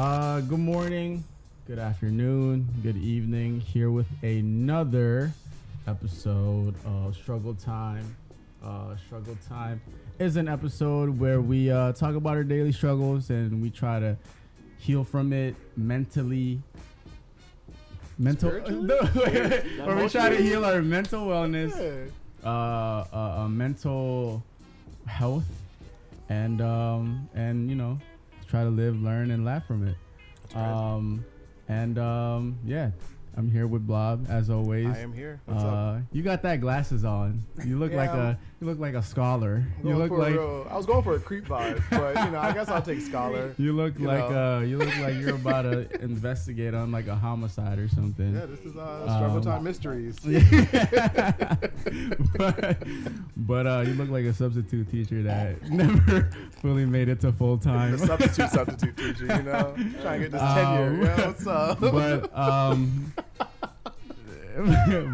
Uh, good morning, good afternoon, good evening. Here with another episode of Struggle Time. Uh, Struggle Time is an episode where we uh, talk about our daily struggles and we try to heal from it mentally. Mental, where we try to heal our mental wellness Yeah. uh, uh, uh, mental health and um, and you know try to live, learn, and laugh from it. Um, and um, yeah, I'm here with Blob as always. I am here. What's up? uh, you got that glasses on. You look Yeah, like a you look like a scholar. You look like real- I was going for a creep vibe, but you know, I guess I'll take scholar. you look you like know. uh you look like you're about to investigate on like a homicide or something. Yeah, this is uh, struggle Um, time mysteries. but but uh, you look like a substitute teacher that never fully made it to full time. substitute substitute teacher, you know, trying to get this Um, tenure. Yeah, what's up? but um,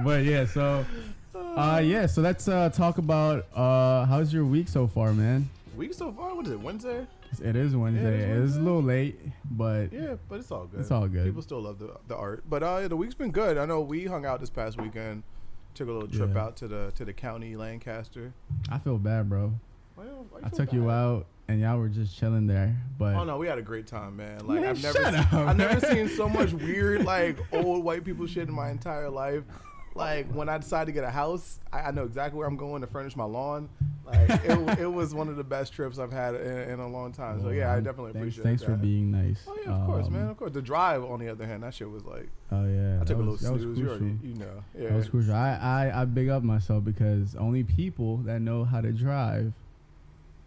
but yeah, so uh, yeah, so let's uh, talk about uh, how's your week so far, man? Week so far, what is it? Wednesday? It is Wednesday. Yeah, it is a little late, but Yeah, but it's all good. it's all good. People still love the the art, but uh, yeah, the week's been good. I know we hung out this past weekend. Took a little trip Yeah. out to the to the county Lancaster. I feel bad, bro. Well, I took you out and y'all were just chilling there, but Oh no, we had a great time, man. Like Man, I've never, shut se- up, I've never seen so much weird like old white people shit in my entire life. Like when I decided to get a house, I, I know exactly where I'm going to furnish my lawn. Like it, it was one of the best trips I've had in, in a long time. So yeah, I definitely thanks, appreciate. Thanks for being nice. Oh yeah, of course, Um, man. Of course. The drive, on the other hand, that shit was like Oh yeah, I that took a little was, that snooze. You already, you know. Yeah. That was crucial. I, I, I big up myself because only people that know how to drive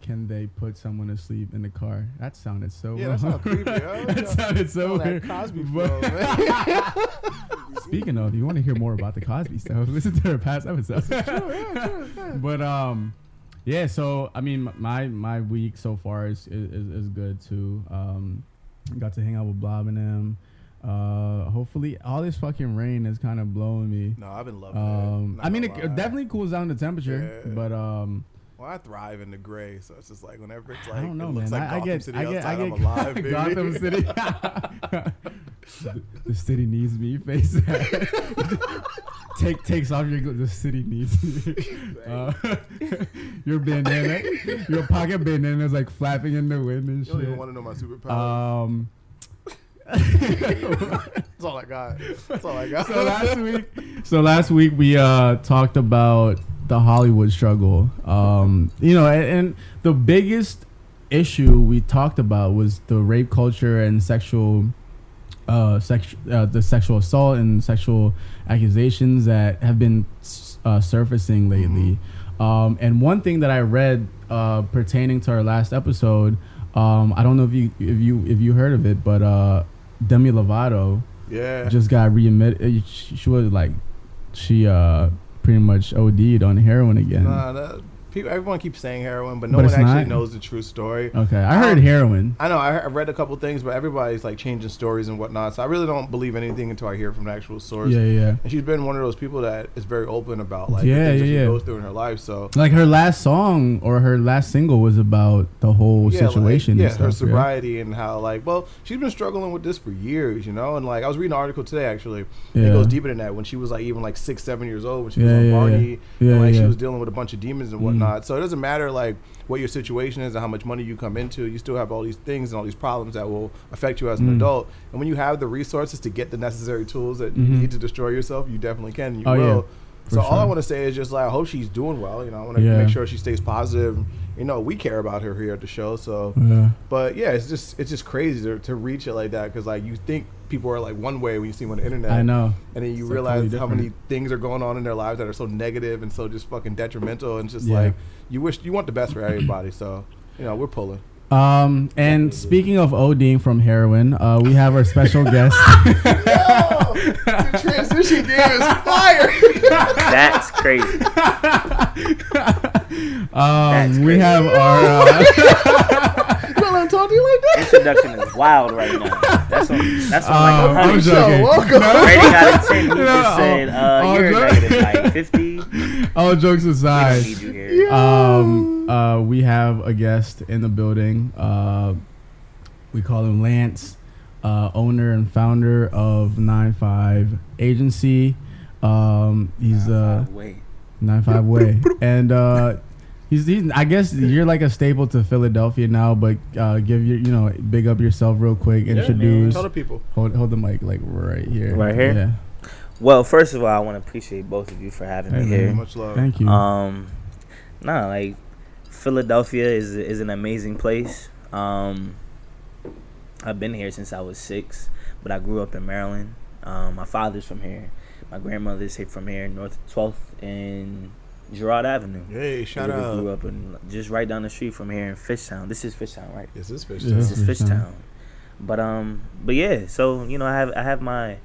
can they put someone to sleep in the car. That sounded so Yeah, wrong. that sounded creepy, yo. that sounded so Oh, that weird. Cosby flow. Speaking of, you want to hear more about the Cosby stuff, listen to our past episodes. Sure, yeah, sure, yeah. but um, yeah. So I mean, my my week so far is is, is good too. Um, got to hang out with Blob and them. Uh, hopefully, all this fucking rain is kind of blowing me. No, I've been loving Um, it. Not I mean, it, it lie. definitely cools down the temperature, Yeah. but um, Well, I thrive in the gray, so it's just like whenever it's like I don't know, it man. looks like I, I Gotham get, City I get, I outside, get I'm alive, baby. Gotham City. the, the city needs me. Face that. Take takes off your. The city needs me. Uh, your bandana, your pocket bandana is like flapping in the wind and You don't even want to know my superpower. Um. That's all I got. That's all I got. so last week, so last week we uh talked about the Hollywood struggle. Um, you know, and, and the biggest issue we talked about was the rape culture and sexual, uh, sex, uh, the sexual assault and sexual accusations that have been uh, surfacing lately. Um, and one thing that I read uh, pertaining to our last episode, um, I don't know if you if you if you heard of it, but uh, Demi Lovato yeah. just got readmitted. She, she was like, she uh pretty much OD'd on heroin again. Nah, that, people, everyone keeps saying heroin, but no But one actually not? knows the true story. Okay, I heard Um, heroin. I know I, I read a couple things, but everybody's like changing stories and whatnot. So I really don't believe anything until I hear from the actual source. Yeah, yeah. And she's been one of those people that is very open about like Yeah, the things that yeah, she goes through in her life. So Like her last song or her last single was about the whole yeah, situation. like, yeah, and stuff, her sobriety and how like well she's been struggling with this for years, you know. And like I was reading an article today actually. Yeah. It goes deeper than that. When she was like even like six, seven years old, when she was on Barney, and like she was dealing with a bunch of demons and Mm. Whatnot. So it doesn't matter like what your situation is and how much money you come into. You still have all these things and all these problems that will affect you as an Mm. adult. And when you have the resources to get the necessary tools that Mhm. you need to destroy yourself, you definitely can. And you Oh, yeah. will. For So all I want to say is just like I hope she's doing well. You know, I want to Yeah. make sure she stays positive. You know, we care about her here at the show. So, Yeah. but yeah, it's just it's just crazy to, to reach it like that because like you think people are like one way when you see them on the internet. I know. And then you It's, realize totally how many things are going on in their lives that are so negative and so just fucking detrimental and just Yeah. like you wish you want the best for everybody. So you know we're pulling. Um, and speaking of ODing from heroin, uh, we have our special guest. the transition game is fire. That's crazy. Um, we crazy. have our. Uh, you don't let him talk to you like that. Introduction is wild right now. That's on, that's on Um, like a I'm hundred. joking. welcome. Rating out of ten, he No, just said, uh, I'll "You're joke. negative like 50. All jokes don't aside, need you here." um, uh, we have a guest in the building. Uh, we call him Lance. uh, owner and founder of Nine Five Agency. Um, he's uh, Wait. Nine Five Way, and uh, he's, he's. I guess you're like a staple to Philadelphia now, but uh, give your, you know, big up yourself real quick. man. Introduce. Tell the people. hold, hold the mic like right here. Right here? Yeah. Well, first of all, I want to appreciate both of you for having Hey, me man. here. Much love. Thank you. Um, nah, like Philadelphia is is an amazing place. Um, I've been here since I was six, but I grew up in Maryland. Um, my father's from here. My grandmother's here from here, North 12th and Girard Avenue. Hey, shout We out. Grew up in just right down the street from here in Fishtown. This is Fishtown, right? Is this fish? Yeah. This is Fishtown. Fishtown. But um, but yeah. So you know, I have I have my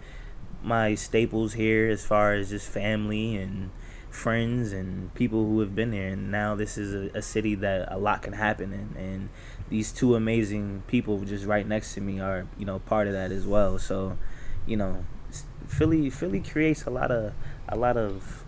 my staples here as far as just family and friends and people who have been there. And now this is a, a city that a lot can happen in. And these two amazing people just right next to me are you know part of that as well. So you know, Philly Philly creates a lot of a lot of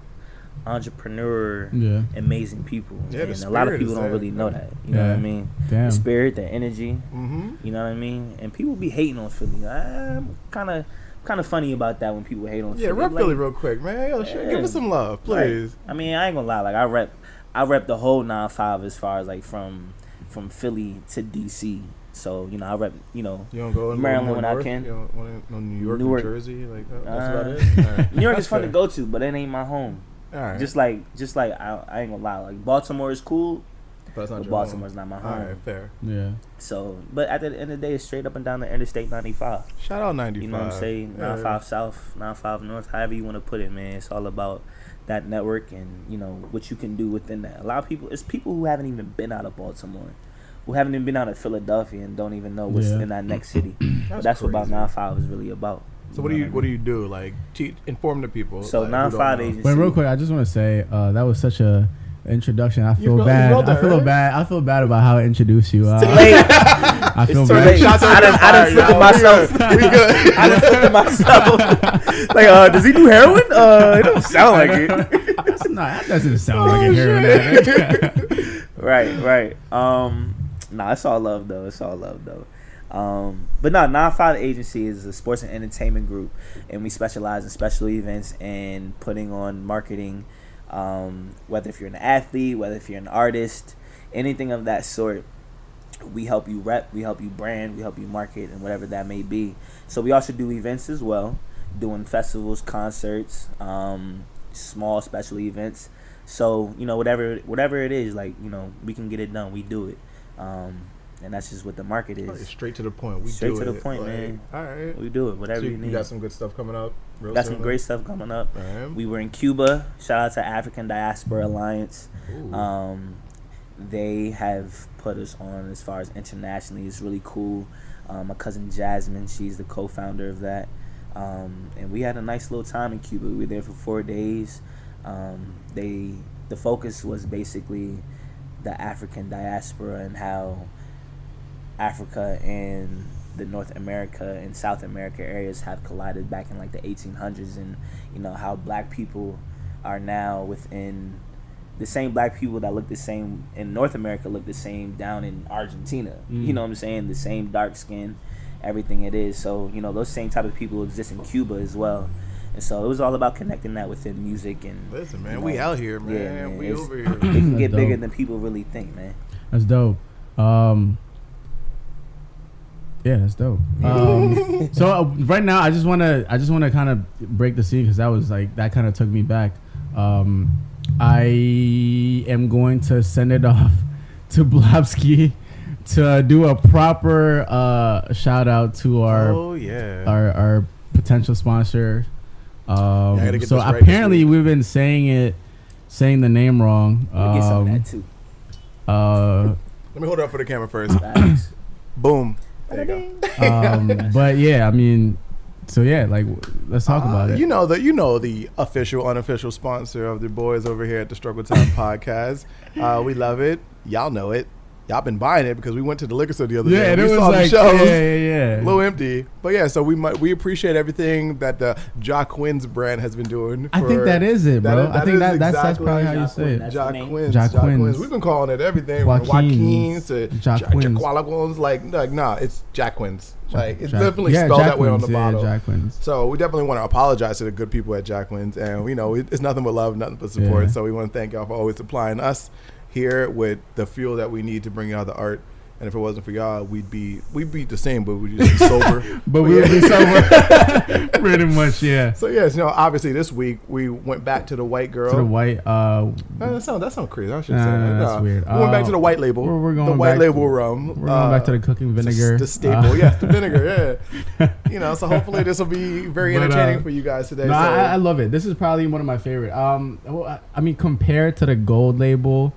entrepreneur yeah. amazing people Yeah, and a lot of people don't really know that you know what i mean Damn. the spirit, the energy. Mm-hmm. You know what I mean? And people be hating on Philly. I'm kind of kind of funny about that when people hate on Yeah, Philly. rep Like, Philly real quick, man. Yo, sh- Yeah. give us some love, right. please. I mean, I ain't gonna lie. Like I rep, I rep the whole nine five as far as like from from Philly to DC. So you know, I rep. You know, You don't go in Maryland more when I can. You don't want to, New York, Newark. New Jersey, like that, that's Uh, about it. All right. New York is fun to go to, but it ain't my home. All right, Just like, just like I, I ain't gonna lie. Like Baltimore is cool, but that's not but your Baltimore's not my home. All home. right, fair. Yeah. So, but at the end of the day, it's straight up and down the Interstate 95. Shout out ninety five. You know what I'm saying? Yeah. Nine five south, nine five north, however you want to put it, man. It's all about that network and you know what you can do within that. A lot of people, it's people who haven't even been out of Baltimore, who haven't even been out of Philadelphia and don't even know what's Yeah. in that next city. But that's what about crazy. nine five is really about. So what do you what do you do? Like teach, inform the people. So like, who nine don't five know. agency. Wait, real quick. I just want to say uh, that was such a introduction. I feel feel- you bad. felt I feel right? bad. I feel bad about how I introduced you. Uh, Late. I feel It's bad. late. Shots I on done, I done fire, flipped yo. myself. We good. I done flipped myself. like, uh, does he do heroin? Uh, it don't sound like it. That's not, that doesn't sound Oh, like a heroin right, right. Um, nah, it's all love though. It's all love though. Um, but no, Nine Five agency is a sports and entertainment group, and we specialize in special events and putting on marketing. Um, whether if you're an athlete, whether if you're an artist, anything of that sort, we help you rep, we help you brand, we help you market, and whatever that may be. So we also do events as well, doing festivals, concerts, um, small special events. So you know whatever whatever it is, like you know we can get it done. We do it, um, and that's just what the market is. straight to the point. We Straight do to the it. point, Like, man. All right. We do it. Whatever So you, you, need. you got some good stuff coming up. Real Got some great stuff coming up. Right. We were in Cuba. Shout out to African Diaspora Alliance. Um, they have put us on as far as internationally. It's really cool. Um, my cousin Jasmine, she's the co-founder of that, um, and we had a nice little time in Cuba. We were there for four days. Um, they the focus was basically the African diaspora and how Africa and the North America and South America areas have collided back in like the 1800s, and you know how black people are now within the same black people that look the same in North America look the same down in Argentina. Mm. You know what I'm saying? The same dark skin, everything it is. So you know those same type of people exist in Cuba as well. And so it was all about connecting that within music and Listen, man, you we out here, man. yeah, man, we it's- over here. it can get That's bigger than people really think, man. That's dope. Um, yeah, that's dope. Um, so uh, right now, I just want to, I just want to kind of break the scene because that was like that kind of took me back. Um, I am going to send it off to Blobsky to do a proper uh, shout out to our oh yeah. our, our potential sponsor. Um, Yeah, I gotta get so right apparently we've been saying it, saying the name wrong. We get some of Um, that too. uh, Let me hold it up for the camera first. Boom. There you go. um, but yeah, I mean, so yeah, like let's talk Uh, about it. You know the you know the official unofficial sponsor of the boys over here at the Struggle Time podcast. Uh, we love it. Y'all know it. Y'all been buying it because we went to the liquor store the other Yeah, day. and it we was saw like, the shelves. yeah, yeah, yeah. A little empty, but yeah. So we might we appreciate everything that the Jock Quinn's brand has been doing. I think that is it, bro. that is- I that think is that, that's that's exactly probably how you Jock say it. that's- Jock? Quinns, Jock Jock Quinns. Quinns. We've been calling it everything Joaquins. from Joaquins to Jock Jack Quinns. Jaqualagons. Like, like, nah, it's Jack Quinns. Like, it's Jack- definitely yeah, spelled Jack that way on the Quinns, yeah, bottle. Jack Quinns. So we definitely want to apologize to the good people at Jacqueline's, and you know it's nothing but love, nothing but support. Yeah. So we want to thank y'all for always supplying us here with the fuel that we need to bring out the art. And if it wasn't for y'all, we'd be we'd be the same, but we'd just be sober. But we would be somewhere pretty much, yeah. So yes, you know, obviously this week we went back to the white girl. To the white, uh, No, that sounds that sounds crazy. I should Nah, say that. that's Nah. weird. We went back Uh, to the white label. we're- we're the white back- label rum. we're going back to the Uh, cooking vinegar. The, staple, Uh, yes, the vinegar, yeah. You know, so hopefully this will be very But, uh, entertaining for you guys today. No, so, I, I love it. This is probably one of my favorite. Um, well, I, I mean, compared to the gold label,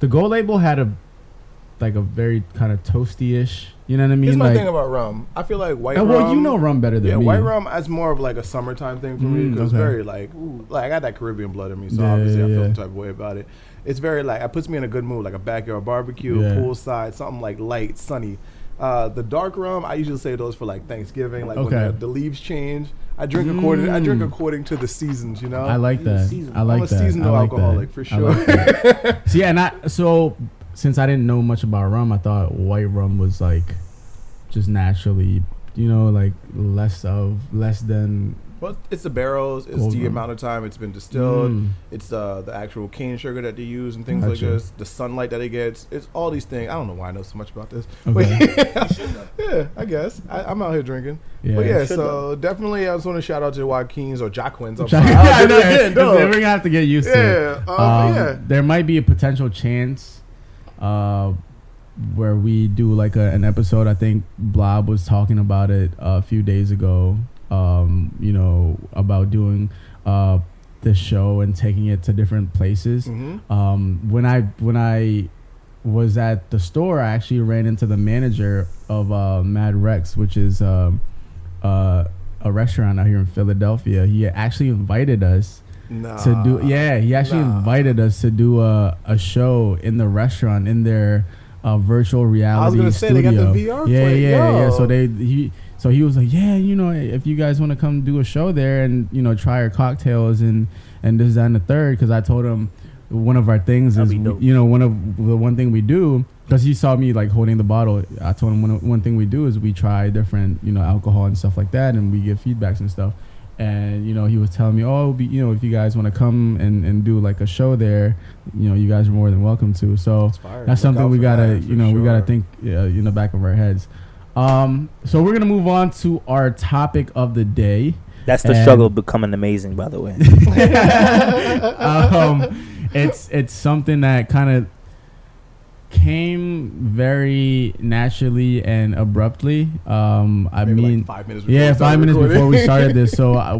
the gold label had a like a very kind of toasty-ish. You know what I mean? Here's my like, thing about rum. I feel like white uh, rum. well, you know rum better than Yeah, me. white rum is more of like a summertime thing for me Mm, because okay. it's very like, ooh, like I got that Caribbean blood in me, so Yeah, obviously I feel yeah. some type of way about it. It's very like it puts me in a good mood, like a backyard barbecue, Yeah. poolside, something like light, sunny. Uh, the dark rum, I usually say those for like Thanksgiving, like Okay. when the, the leaves change. I drink according. I drink Mm. according to the seasons. You know. I like that. I like I'm a that. seasonal I like alcoholic, that. for I like sure. that. so yeah, and I so since I didn't know much about rum, I thought white rum was like just naturally, you know, like less of less than Well, it's the barrels. It's Gold the rum. amount of time it's been distilled. Mm. It's uh, the actual cane sugar that they use and things like this. The sunlight that it gets. It's all these things. I don't know why I know so much about this. Okay. But yeah, I guess I, I'm out here drinking. Yeah. But yeah, Should so definitely I just want to shout out to Joaquin's or Jacquins. I'm Jack- sorry. I'll I do know, it again, We're gonna have to get used to it. Yeah, uh, Um, yeah. There might be a potential chance uh, where we do like a, an episode. I think Blob was talking about it a few days ago. Um, you know about doing uh, this show and taking it to different places. Mhm. Um, when I when I was at the store, I actually ran into the manager of uh, Mad Rex, which is um, uh, a restaurant out here in Philadelphia. He actually invited us Nah. to do yeah he actually Nah. invited us to do a, a show in the restaurant in their uh, virtual reality gonna say, studio they got the VR yeah play, yeah yeah so they he so he was like yeah you know if you guys want to come do a show there and you know try our cocktails and and this that, and the third because i told him one of our things That'd is you know one of the one thing we do because he saw me like holding the bottle i told him one, one thing we do is we try different you know alcohol and stuff like that and we give feedbacks and stuff. And you know he was telling me oh be, you know if you guys want to come and, and do like a show there you know you guys are more than welcome to. So that's Look something we gotta that, you know we gotta think uh, in the back of our heads um so we're gonna move on to our topic of the day That's the And- struggle of becoming amazing, by the way. um, it's it's something that kind of came very naturally and abruptly. Um, I Maybe mean, like five minutes. Yeah, five minutes recording. before we started this, so uh,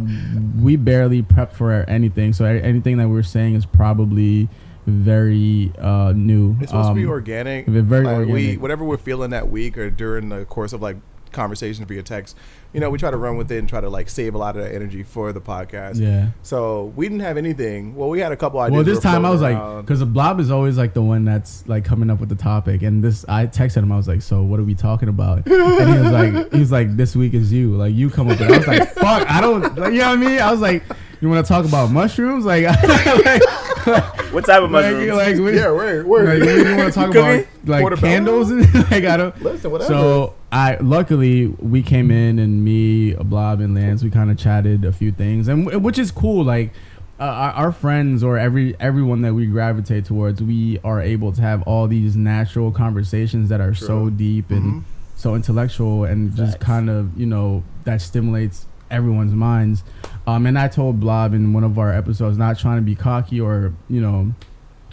we barely prepped for anything. So anything that we're saying is probably very uh, new. It's supposed to be Um, organic. very Like, We organic. whatever we're feeling that week or during the course of like conversation via text, you know, we try to run with it and try to like save a lot of that energy for the podcast. Yeah. So we didn't have anything. Well, we had a couple ideas. Well, this time I was floating like, because the blob is always like the one that's like coming up with the topic, and this I texted him. I was like, "So what are we talking about?" And he was like, "He was like, this week is you. Like you come up with." it. I was like, "Fuck, I don't." Like, you know what I mean? I was like, "You want to talk about mushrooms?" Like, like, what type of like, mushrooms? like, we- yeah, word, like, word. you want to talk about cooking? like Portobello? candles and like I don't. Listen, whatever. So I luckily we came in and me, Blob, and Lance we kind of chatted a few things, and which is cool. Like uh, our, our friends or every everyone that we gravitate towards, we are able to have all these natural conversations that are so deep and Mhm. so intellectual, and just kind of you know that stimulates everyone's minds. Um, and I told Blob in one of our episodes, not trying to be cocky or you know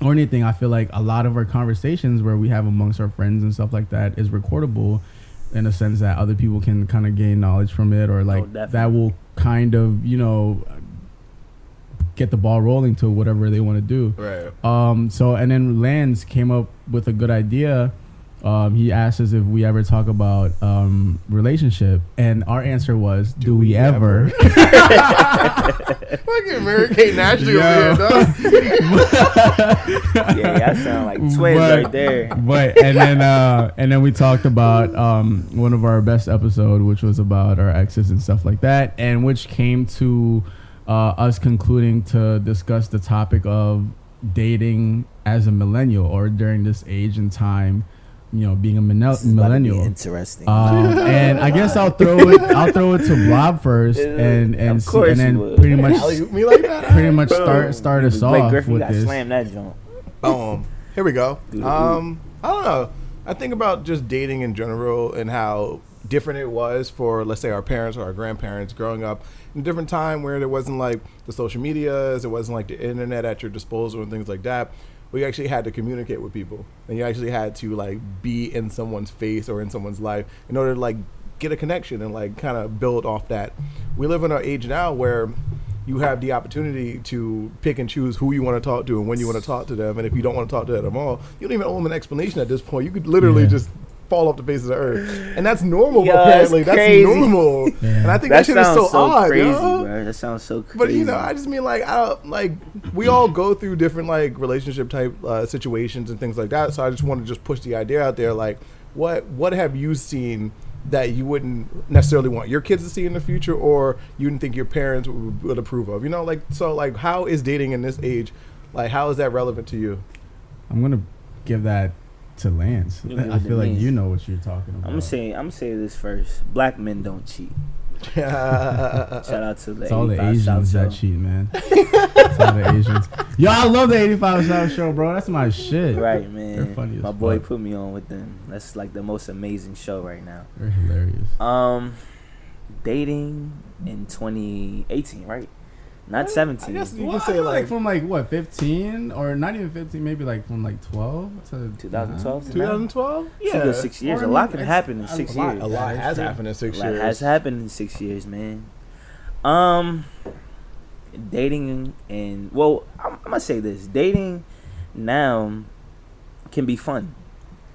or anything. I feel like a lot of our conversations where we have amongst our friends and stuff like that is recordable in a sense that other people can kind of gain knowledge from it or like definitely. that will kind of, you know, get the ball rolling to whatever they want to do. right. Um, so and then Lance came up with a good idea Um, he asked us if we ever talk about um, relationship, and our answer was, "Do, we, we ever?" Fucking Mary Kate and Ashley Yo. over here, dog. yeah, y'all sound like twins But- right there. but and then uh, and then we talked about um, one of our best episode, which was about our exes and stuff like that, and which came to uh, us concluding to discuss the topic of dating as a millennial or during this age and time, you know, being a millennial. This is be interesting. Um, and I guess I'll throw it. I'll throw it to Blob first, and and Of see, course and then would. pretty much me like that. pretty much Boom. start start us Blake off Griffin with got this. slammed that joint. Um, here we go. Um, I don't know. I think about just dating in general and how different it was for, let's say, our parents or our grandparents growing up in a different time where there wasn't like the social medias, it wasn't like the internet at your disposal and things like that. We actually had to communicate with people, and you actually had to like be in someone's face or in someone's life in order to like get a connection and like kind of build off that. We live in an age now where you have the opportunity to pick and choose who you want to talk to and when you want to talk to them. And if you don't want to talk to them at all, you don't even owe them an explanation at this point. You could literally Yeah. just fall off the face of the earth, and that's normal. Yo, apparently, that's that's normal. Yeah. And I think That that, shit is so, so, odd, crazy, yo. bro. That sounds so crazy. But you know, I just mean like I don't like we all go through different like relationship type uh, situations and things like that. So I just want to just push the idea out there, like what what have you seen that you wouldn't necessarily want your kids to see in the future, or you didn't think your parents would, would approve of? You know, like so like how is dating in this age? Like how is that relevant to you? I'm gonna give that to Lance. I feel like me. you know what you're talking about. I'm gonna say I'm gonna this first. Black men don't cheat. Shout out to the it's all the 85 South Asians that Show. cheat, man. it's all the Asians. Yo, I love the 85 South Show, bro. That's my shit. Right, They're man. funny as My boy fuck. put me on with them. That's like the most amazing show right now. They're hilarious. Um, dating in 2018, right? Not 17. I guess you Well, can I say feel like, from like what 15 or not even 15, maybe like from like 12 to 2012 to 2012. So Yeah, go six years. Or, I a lot can happen in a six lot- years. a lot Yeah, has yeah. happened in six years. has happened in six years, man. Um, dating and well, I'm, I'm gonna say this: dating now can be fun.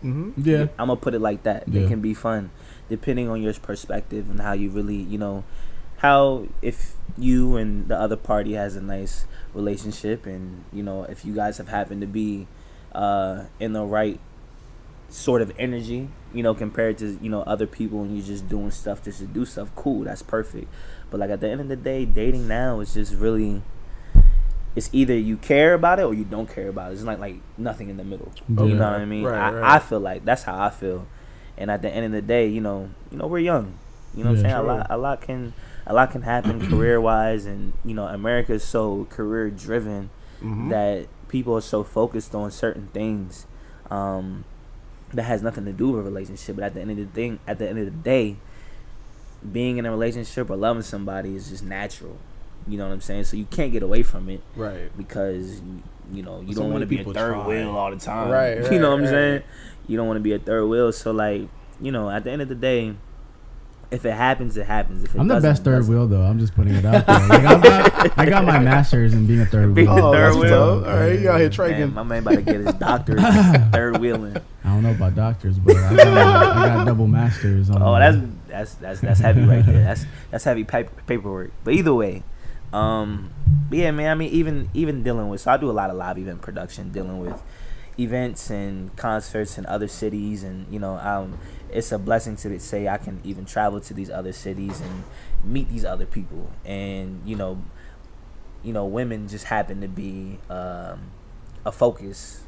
Mm-hmm. Yeah. I'm gonna put it like that. Yeah. It can be fun, depending on your perspective and how you really, you know, how if you and the other party has a nice relationship, and you know, if you guys have happened to be uh, in the right sort of energy, you know, compared to you know other people, and you're just doing stuff just to do stuff. Cool, that's perfect. But like at the end of the day, dating now is just really. It's either you care about it or you don't care about it. It's not like nothing in the middle. You know what I mean? Right, I, right. I feel like that's how I feel. And at the end of the day, you know, you know, we're young. You know what I'm Yeah. saying? A lot a lot can a lot can happen career wise and you know, America is so career driven hmm that people are so focused on certain things um, that has nothing to do with a relationship. But at the end of the thing at the end of the day, being in a relationship or loving somebody is just natural. You know what I'm saying? So you can't get away from it right. because you know you So don't want to be a third try. wheel all the time. Right, you know what I'm saying? You don't want to be a third wheel. So like you know, at the end of the day, if it happens, it happens. If it I'm the best third wheel though. I'm just putting it out there. Like, I got I got my masters in being a third Being wheel. a Oh, third that's wheel. dope. All right, you out here Man, my man about to get his doctorate third wheeling. I don't know about doctors, but I got, I got double masters. On Oh, that's that's that's that's heavy right there. That's that's heavy paper, paperwork. But either way, um, but yeah, man. I mean, even even dealing with so I do a lot of live event production, dealing with events and concerts in other cities, and you know, um, it's a blessing to say I can even travel to these other cities and meet these other people, and you know, you know, women just happen to be um, a focus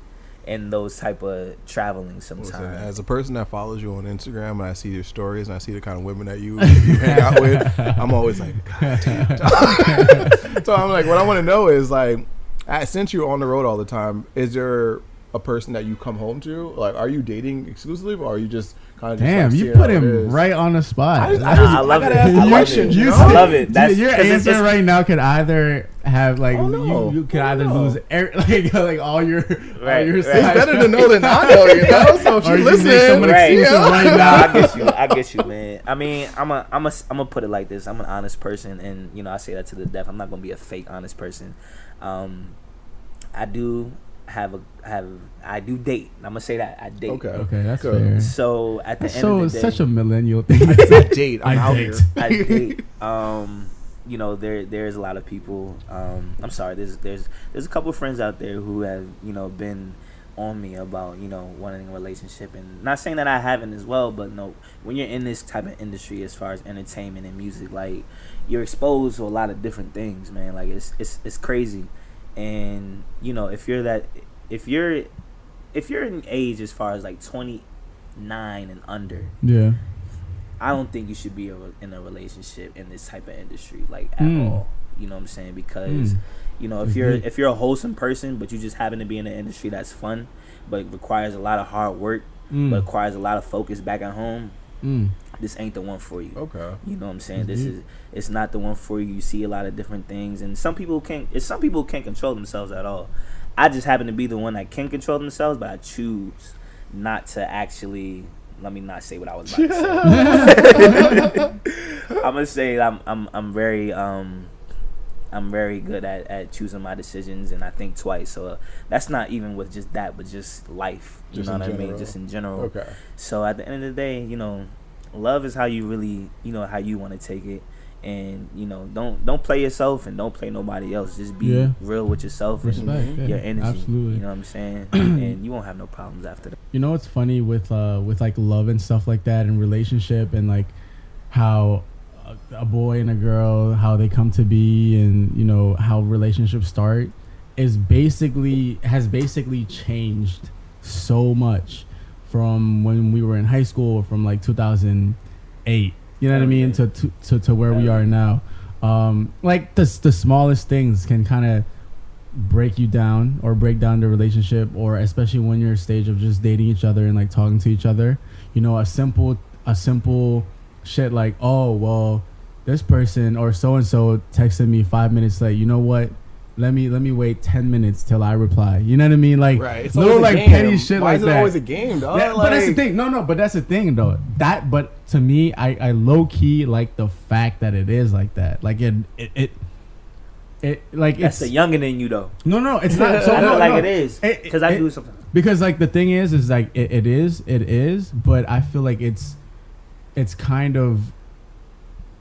in those type of traveling sometimes. As a person that follows you on Instagram and I see your stories and I see the kind of women that you, you hang out with, I'm always like, God damn. so I'm like, what I want to know is like, I, since you're on the road all the time, is there a person that you come home to? Like, are you dating exclusively, or are you just kind of Damn, just, like, you put him right on the spot. I, just, I, just, I love gotta it. ask the I love question, it. you You know? I love it. That's your 'cause it's- answer it's- right now could either have like Oh, no. you, you could Oh, either no. lose er, like like all your all Right, your right. It's better to know than I know, you know. So if you you listen, someone Right. yeah. right now. I get you. I get you, man. I mean, I'm a, I'm a, I'm gonna put it like this. I'm an honest person, and you know, I say that to the death. I'm not gonna be a fake honest person. Um, I do have a have I do date. I'm gonna say that I date. Okay. Okay, that's Good. fair. So at the That's end so of the day, So it's such a millennial thing. I date. I'm I out date. here. I date. Um, you know, there there's a lot of people. Um, I'm sorry. There's there's there's a couple of friends out there who have you know been on me about you know wanting a relationship and not saying that I haven't as well, but no, when you're in this type of industry as far as entertainment and music, like you're exposed to a lot of different things, man. Like it's it's it's crazy, and you know if you're that if you're if you're in age as far as like 29 and under yeah. I don't think you should be a, in a relationship in this type of industry, like at Mm. all. You know what I'm saying? Because Mm. you know if That's you're if you're a wholesome person, but you just happen to be in an industry that's fun, but requires a lot of hard work, Mm. but requires a lot of focus back at home, Mm. this ain't the one for you. Okay. You know what I'm saying? That's This is it's not the one for you. You see a lot of different things, and some people can't. It's some people can't control themselves at all. I just happen to be the one that can control themselves, but I choose not to actually. Let me not say what I was about to say. I'm gonna say I'm I'm I'm very um I'm very good at, at choosing my decisions and I think twice. So uh, that's not even with just that, but just life. You Just know what I mean? Just in general. Okay. So at the end of the day, you know, love is how you really, you know, how you want to take it, and you know, don't don't play yourself and don't play nobody else. Just be Yeah. real with yourself and Respect. yeah, your energy. Absolutely. You know what I'm saying? and you won't have no problems after that. You know what's funny with uh with like love and stuff like that and relationship and like how a, boy and a girl how they come to be and you know how relationships start is basically has basically changed so much from when we were in high school from like 2008 you know what I mean to, to to to where we are now. Um like the the smallest things can kind of break you down or break down the relationship or especially when you're a stage of just dating each other and like talking to each other. You know a simple a simple shit like oh well this person or so and so texted me five minutes late you know what let me let me wait 10 minutes till i reply you know what i mean like Right. It's little like game. petty shit Why like is it that always a game, dog? yeah, but that's the thing. No, no, but that's the thing though. That, but to me, I, I low key like the fact that it is like that. Like it, it, it, it like That's it's the younger than you though. no, no, it's not. So I no, like no. it is It- because I it- do something. because like the thing is, is like it, it is, it is, but I feel like it's, it's kind of.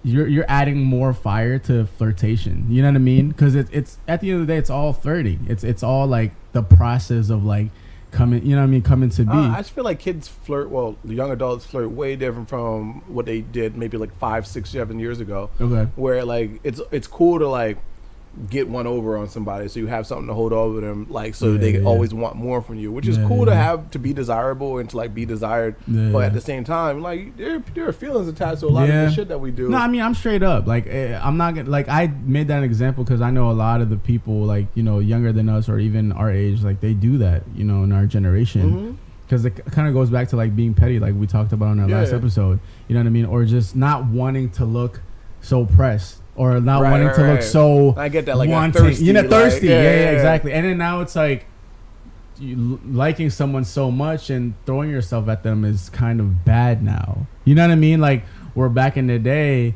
You're you're adding more fire to flirtation. You know what I mean? Because it's it's at the end of the day, it's all flirting. It's it's all like the process of like coming. You know what I mean? Coming to be. Uh, I just feel like kids flirt. Well, young adults flirt way different from what they did maybe like five, six, seven years ago. okay. Where like it's it's cool to like get one over on somebody, so you have something to hold over them, like so Yeah, they yeah. always want more from you, which is Yeah, cool to have to be desirable and to like be desired. But at the same time, like there there are feelings attached to a lot of the shit that we do. No, I mean I'm straight up. Like eh, I'm not gonna like I made that an example because I know a lot of the people like you know younger than us or even our age like they do that you know in our generation because it kind of goes back to like being petty like we talked about in our last episode. You know what I mean? Or just not wanting to look so pressed or not Right, wanting right, to look right. so I get that, like, wanting. thirsty, you know, like, thirsty. yeah, yeah, yeah, yeah, exactly. And then now it's like you liking someone so much and throwing yourself at them is kind of bad now. You know what I mean? Like we're back in the day,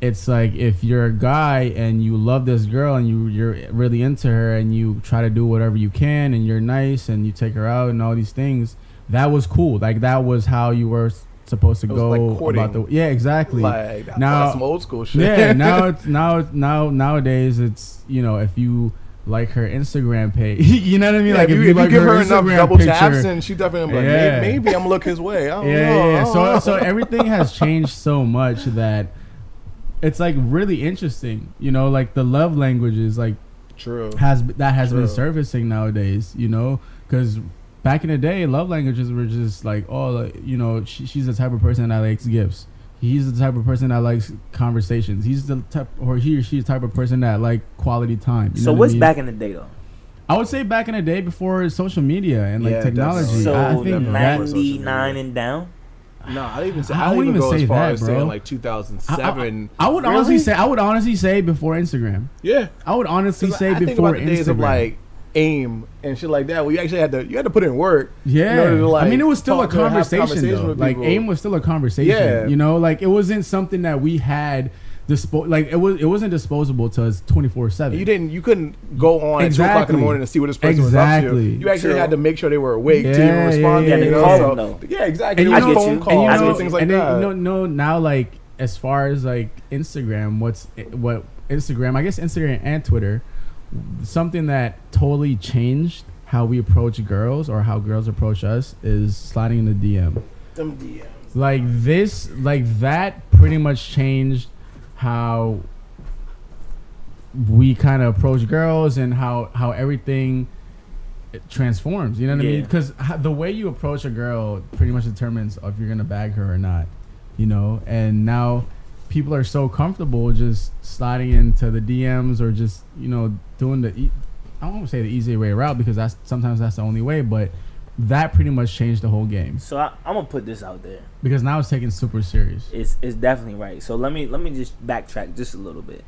it's like if you're a guy and you love this girl and you you're really into her and you try to do whatever you can and you're nice and you take her out and all these things, that was cool. Like that was how you were supposed to go like courting. about the yeah exactly. like now- that's some old school shit. Yeah, now it's now now nowadays it's you know if you like her Instagram page, you know what I mean? Yeah, like if you, if you like give her, enough Instagram double picture- taps, and she definitely like, Yeah. maybe, maybe I'm gonna look his way. I don't yeah, know. yeah. So know. so everything has changed so much that it's like really interesting. You know, like the love languages like True. has that has been True. surfacing nowadays. You know, because back in the day, love languages were just like, oh, like, you know, she, she's the type of person that likes gifts. He's the type of person that likes conversations. He's the type, or he or she's the type of person that like quality time. You So know what I what's mean? back in the day though? I would say back in the day before social media and like Yeah, technology. definitely. So I the think definitely. that. Social ninety media. nine and down. No, I didn't even say. I I, wouldn't even even go say as far that, as bro. saying like 2007. I, I would Really? honestly say I would honestly say before Instagram. yeah, I would honestly say I think before about the Instagram. days of like AIM and shit like that. Where you actually had to you had to put in work. Yeah, in order to, like, I mean, it was still a talk to- have conversation, though. Like AIM was still a conversation. Yeah. you know, like it wasn't something that we had dispo like it was it wasn't disposable to us twenty four seven. You didn't. You couldn't go on at two o'clock in the morning and see what this person was up to. You actually True. had to make sure they were awake to Yeah, even respond. yeah, to yeah, you yeah. know? Call So- them, yeah, exactly. And It you know, phone and calls you and, know- things like and that. then, you know, no, now like as far as like Instagram, what's eh, what Instagram? I guess Instagram and Twitter, something that totally changed how we approach girls or how girls approach us is sliding in the DM. Them DMs. Like this, like that, pretty much changed how we kind of approach girls and how how everything transforms. You know what I mean? Because the way you approach a girl pretty much determines if you're gonna bag her or not. You know, and now people are so comfortable just sliding into the DMs or just you know doing the e- I don't want to say the easy way route because that's sometimes that's the only way, but that pretty much changed the whole game So I, I'm gonna put this out there. because now it's taken super serious. It's it's definitely right. So let me let me just backtrack just a little bit.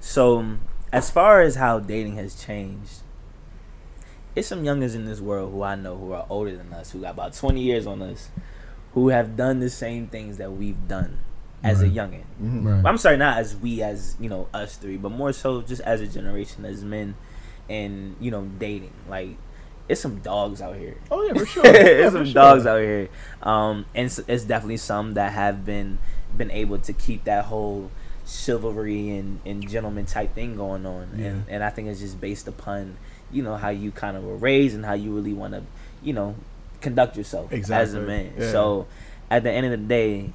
So as far as how dating has changed, it's some youngers in this world who I know who are older than us, who got about 20 years on us, who have done the same things that we've done as a Right. youngin. Mhm. Right. I'm sorry, not as we as you know us three, but more so just as a generation, as men, and you know dating. Like it's some dogs out here. Oh yeah, for sure. Yeah, There's for some sure. dogs out here, um, and it's, it's definitely some that have been been able to keep that whole chivalry and, and gentleman type thing going on, Yeah. and and I think it's just based upon you know how you kind of were raised and how you really want to you know conduct yourself as a man. Yeah. So at the end of the day,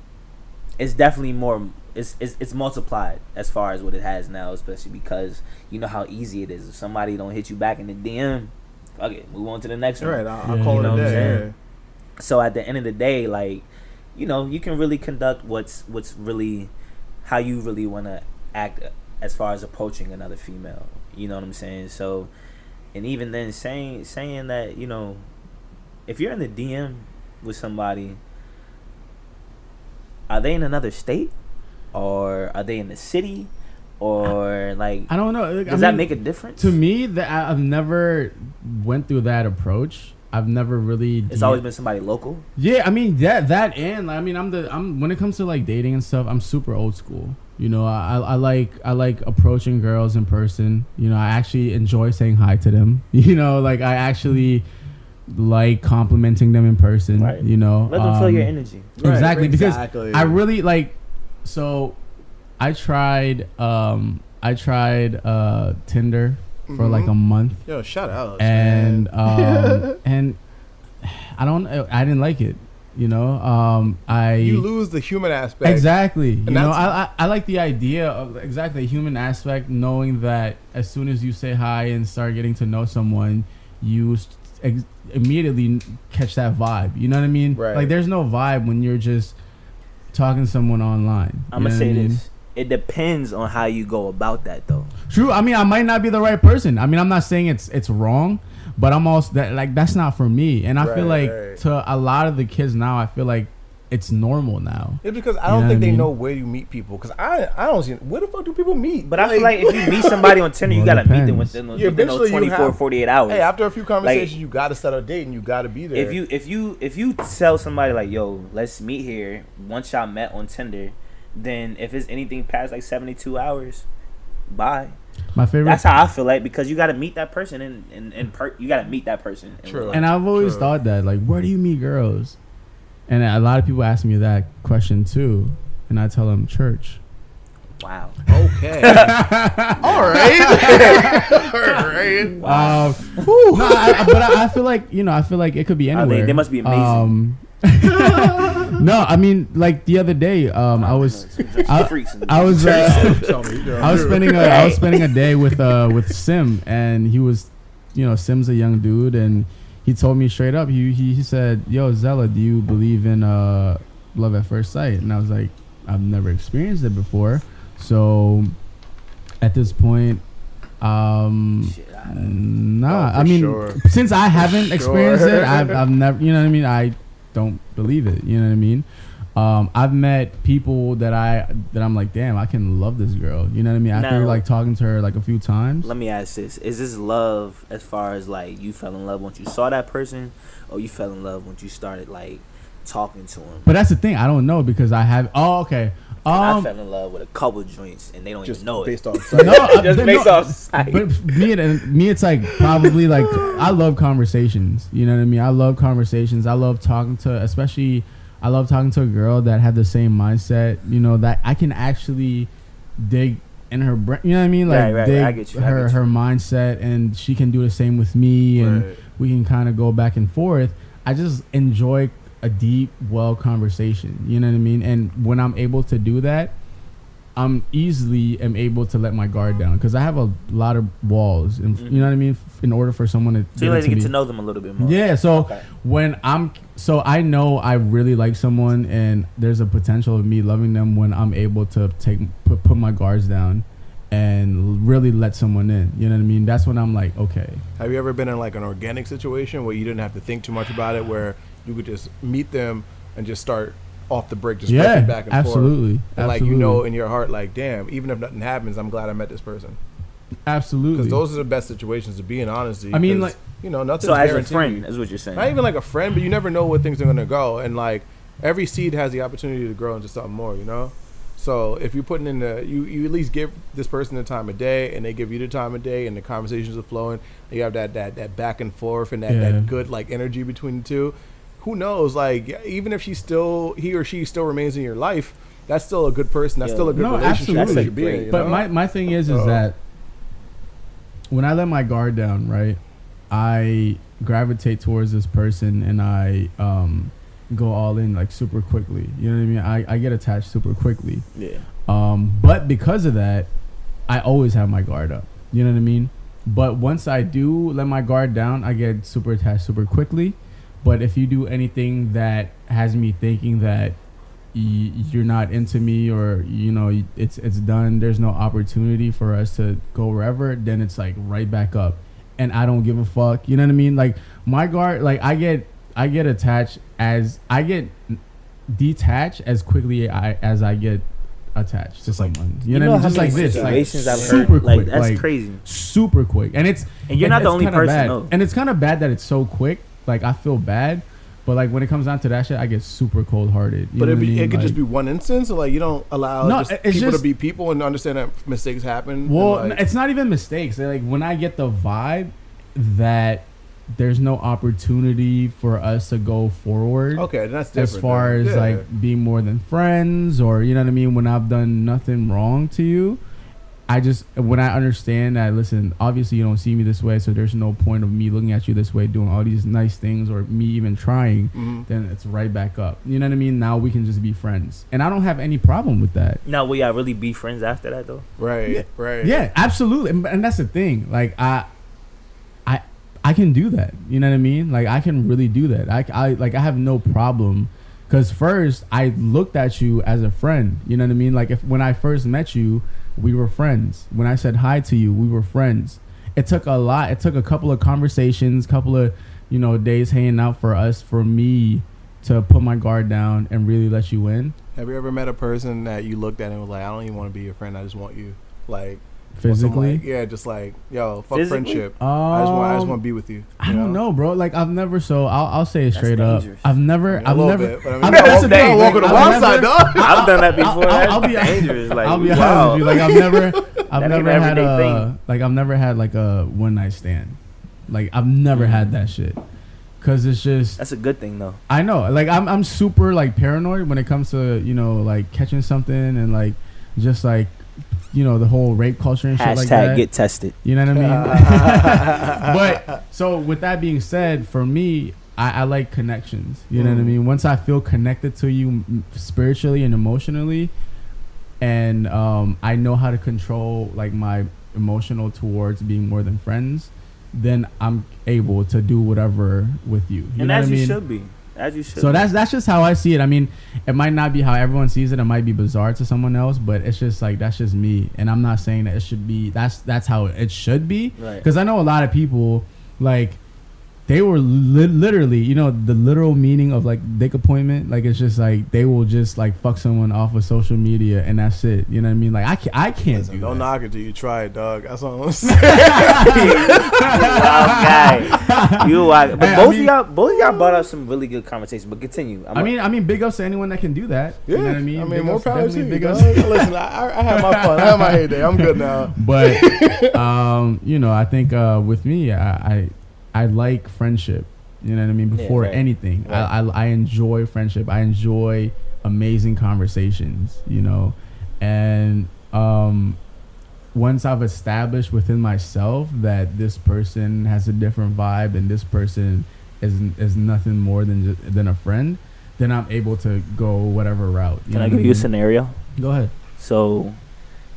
it's definitely more. It's, it's it's multiplied as far as what it has now, especially because you know how easy it is. If somebody don't hit you back in the DM, fuck it, move on to the next one. Right, I'll, I'll call you it know a I'm day. saying? so at the end of the day like you know you can really conduct what's what's really how you really want to act as far as approaching another female you know what i'm saying so and even then saying saying that you know if you're in the dm with somebody are they in another state or are they in the city or like I don't know. like, does I that mean, make a difference to me? That I've never went through that approach. I've never really. it's de- always been somebody local Yeah, I mean that that and I mean I'm the I'm when it comes to like dating and stuff, I'm super old school. You know, I I like I like approaching girls in person. You know, I actually enjoy saying hi to them. You know, like I actually like complimenting them in person. Right. You know, let them feel your Um, energy Right, exactly because exactly. I really like so I tried um I tried uh Tinder for like Mhm. a month Yo, shout out. and um and I don't I didn't like it you know um I you lose the human aspect. exactly you know I, I I like the idea of exactly the human aspect knowing that as soon as you say hi and start getting to know someone you s- ex- immediately catch that vibe you know what I mean Right. like there's no vibe when you're just talking to someone online I'm gonna say I mean? this. It depends on how you go about that, though. True. I mean, I might not be the right person. I mean, I'm not saying it's it's wrong, but I'm also that like that's not for me. And I feel like right. to a lot of the kids now, I feel like it's normal now. It's because I don't know think they mean? know where you meet people. Because I I don't see where the fuck do people meet. But I feel like if you meet somebody on Tinder, you gotta meet them depends. within, Yeah, within those eventually you 24, have- 48 hours. hey, after a few conversations, you got to set a date and you got to be there. if you if you if you tell somebody like, "Yo, let's meet here," once y'all met on Tinder, then if it's anything past like 72 hours, bye. My favorite. That's how I feel like because you gotta meet that person and and, and per- you gotta meet that person. True. real life. and I've always True. thought that like, where do you meet girls? And a lot of people ask me that question too, and I tell them church. wow. okay, all right, all right. Wow. Um, no, I, but I, I feel like you know, I feel like it could be Oh, anywhere. they- they must be amazing. Um, no, I mean, like the other day, um, I was, I, I was, uh, I was spending a, I was spending a day with, uh, with Sim, and he was, you know, Sim's a young dude, and he told me straight up, he, he, he said, "Yo, Zella, do you believe in uh, love at first sight?" And I was like, "I've never experienced it before, so at this point." Um, Shit, I- Nah, Oh, I mean, sure. since I haven't For experienced sure. it, I've, I've never, you know what I mean. I don't believe it. You know what I mean. Um, I've met people that I that I'm like, damn, I can love this girl. You know what I mean. After Now- like talking to her like a few times. Let me ask this: Is this love as far as like you fell in love once you saw that person, or you fell in love once you started like talking to him? But that's the thing. I don't know because I have. Oh, okay. I Um, fell in love with a couple joints and they don't Just even know based it. on sight. no, Just but based no, off sight. But me and me, it's like probably like I love conversations. You know what I mean? I love conversations. I love talking to, especially I love talking to a girl that have the same mindset. You know that I can actually dig in her brain. You know what I mean? Like Right, right, dig I get you, I her her mindset, and she can do the same with me, and Right. we can kind of go back and forth. I just enjoy a deep, well conversation. You know what I mean? And when I'm able to do that, I'm easily am able to let my guard down because I have a lot of walls, and you know what I mean. In order for someone to So you like to into get me. to know them a little bit more. Yeah, so Okay. when I'm so I know I really like someone and there's a potential of me loving them when I'm able to take put, put my guards down and really let someone in. You know what I mean? That's when I'm like, okay. Have you ever been in like an organic situation where you didn't have to think too much about it, where you could just meet them and just start off the break, just yeah, back and forth. absolutely. forth, and like you know in your heart, like, damn, even if nothing happens, I'm glad I met this person. absolutely. Because those are the best situations to be in, honestly. I mean, 'cause, like- you know, nothing's So as a friend, is what you're saying. not even like a friend, but you never know where things are gonna go, and like every seed has the opportunity to grow into something more, you know. So if you're putting in the, you you at least give this person the time of day, and they give you the time of day, and the conversations are flowing. And you have that that that back and forth, and that Yeah. that good like energy between the two. Who knows? Like even if she still, he or she still remains in your life, that's still a good person. That's Yeah. still a good No, relationship. absolutely. that should be in, you But know? my, my thing is is Uh-oh. that when I let my guard down, right, I gravitate towards this person and I um, go all in like super quickly. You know what I mean? I, I get attached super quickly. yeah. Um, but because of that, I always have my guard up. You know what I mean? But once I do let my guard down, I get super attached super quickly. But if you do anything that has me thinking that y- you're not into me or you know it's it's done, there's no opportunity for us to go wherever, then it's like right back up. And I don't give a fuck. You know what I mean? Like my guard, like I get I get attached as I get detached as quickly I, as I get attached to someone. You, know, what I mean? Just like this, like I've super heard? Like quick, that's like crazy. super quick, and it's And you're it- not the only person. bad. No. and it's kind of bad that it's so quick. Like I feel bad, but like when it comes down to that shit, I get super cold hearted. But it, be, it could just be one instance, or like you don't allow No, just people just- to be people and understand that mistakes happen. Well, like- it's not even mistakes. Like when I get the vibe that there's no opportunity for us to go forward. okay, that's different. as far as like being more than friends or you know what I mean when I've done nothing wrong to you I just when I understand that listen obviously you don't see me this way so there's no point of me looking at you this way doing all these nice things or me even trying Mhm. then it's right back up. You know what I mean? Now we can just be friends. And I don't have any problem with that. Now, will y'all really be friends after that though? right, Yeah. right, yeah absolutely. And, and that's the thing. Like I I I can do that. You know what I mean? Like I can really do that. I, I like I have no problem because first I looked at you as a friend you know what I mean? Like if when I first met you we were friends. When I said hi to you we were friends. It took a lot it took a couple of conversations couple of you know days hanging out for us for me to put my guard down and really let you in. Have you ever met a person that you looked at and was like, I don't even want to be your friend. I just want you, like physically like- yeah, just like yo, fuck Physically? friendship. I just want, I just Um, want to be with you. I you don't know, bro. Like I've never. So I'll, I'll say it That's straight up. I've never. I mean, a I've little never. bit, I mean, I've, you gotta that's walk- the thing, walk on the I've wild side, dog. I've done that before. I'll, I'll be dangerous. Like, I'll be wow. honest with you. Like I've never. I've never had a. thing. Like I've never had like a one night stand. Like I've never had that shit. Cause it's just That's a good thing though. I know. Like I'm I'm super like paranoid when it comes to you know like catching something and like just like you know the whole rape culture and shit like that. get tested. You know what I mean? but so with that being said, for me, I, I like connections. You know what I Mm. mean? Once I feel connected to you spiritually and emotionally, and um, I know how to control like my emotional towards being more than friends, then I'm able to do whatever with you. You and know as what I you mean? should be. As you should. So that's that's just how I see it. I mean, it might not be how everyone sees it. It might be bizarre to someone else, but it's just like that's just me. And I'm not saying that it should be. That's that's how it should be. Right. Because I know a lot of people like they were li- literally, you know, the literal meaning of like dick appointment. Like it's just like they will just like fuck someone off of social media and that's it. You know what I mean? Like I can't, I can't Listen, do don't that. knock it till you try it, dog. That's all I'm saying. wild guy. You wild. But Hey, I both mean- of y'all, both of y'all brought up some really good conversations. But continue. I'm I mean, I mean, big ups to anyone that can do that. Yeah, you know what I mean. I mean, Big more ups- power to you. big ups. Listen, I, I I had my fun. I had my heyday. I'm good now. But um, you know, I think uh, with me, I, I I like friendship. You know what I mean? Yeah, Before right. anything, Right. I, I I enjoy friendship. I enjoy amazing conversations. You know, and um, once I've established within myself that this person has a different vibe and this person is is nothing more than just, than a friend, then I'm able to go whatever route. You Can I give you a scenario? Go ahead, So,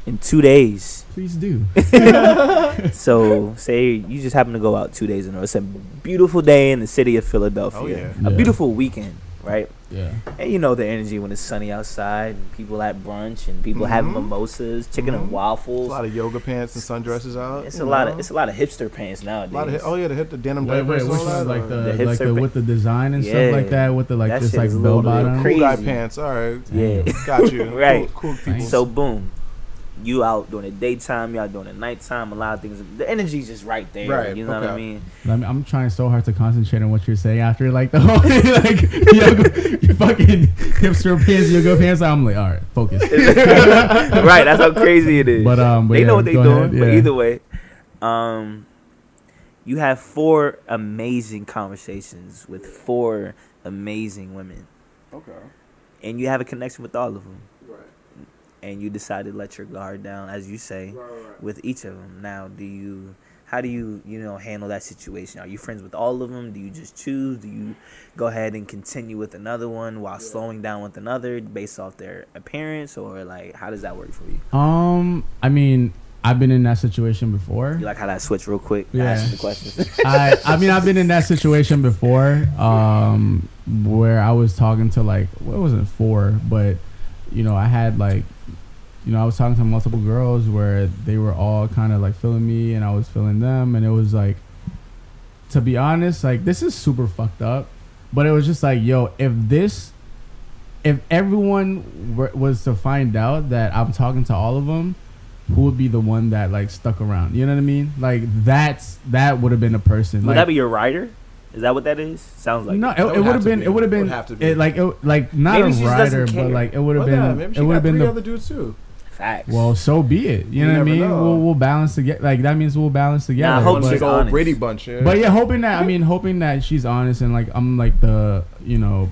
in two days, please do. so say you just happen to go out two days in a row. It's a beautiful day in the city of Philadelphia. Oh, yeah. A beautiful weekend, right? yeah. And you know the energy when it's sunny outside and people at brunch and people having Mhm. mimosas, chicken and Mhm. A waffles. lot of yoga pants and sundresses out. It's a you lot of it's a lot of hipster pants A nowadays. lot of hip, oh yeah, the hip, the denim Wait, wait, diapers, which all one? that, Like or- the, The like the with the design and Yeah. stuff like that, with the like That this like is bell bottom. cool guy pants. All right, Yeah. got you. Right. Cool, cool people. So boom, you out during the daytime, you out during the nighttime. A lot of things. The energy's just right there. Right, You know what I okay. mean? I mean, I'm trying so hard to concentrate on what you're saying after like the whole thing, like yoga, you fucking hipster pants, yoga pants. I'm like, all right, focus. right. That's how crazy it is. But um, but they yeah, know what they're doing. ahead, But either way, um, you have four amazing conversations with four amazing women, Okay. and you have a connection with all of them, Right. And you decide to let your guard down, as you say, Right. Right. with each of them. Now, do you? How do you, you know, handle that situation? Are you friends with all of them? Do you just choose? Do you go ahead and continue with another one while slowing down with another based off their appearance, or like how does that work for you? Um, I mean, I've been in that situation before. You like how that switch real quick? Yeah. Ask the questions. I I mean, I've been in that situation before. Um, where I was talking to like what wasn't four, but you know, I had like. You know, I was talking to multiple girls where they were all kind of like feeling me and I was feeling them. And it was like, to be honest, like this is super fucked up. But it was just like, yo, if this, if everyone were, was to find out that I'm talking to all of them, who would be the one that like stuck around? You know what I mean? Like that's that would have been a person. Would like, that be your rider? Is that what that is? Sounds like no, it. it, would would have have been. be. It would have been. have to be. It, like it, like not Maybe a she rider, but like it would have Well, yeah, been. maybe it she would have been three the other dudes too. Facts. Well, so be it. You, You know what I mean? know. We'll we'll balance together. Like that means we'll balance together. I hope but, she's big old honest. Brady bunch. Yeah. but yeah, hoping that I mean, hoping that she's honest and like I'm like the you know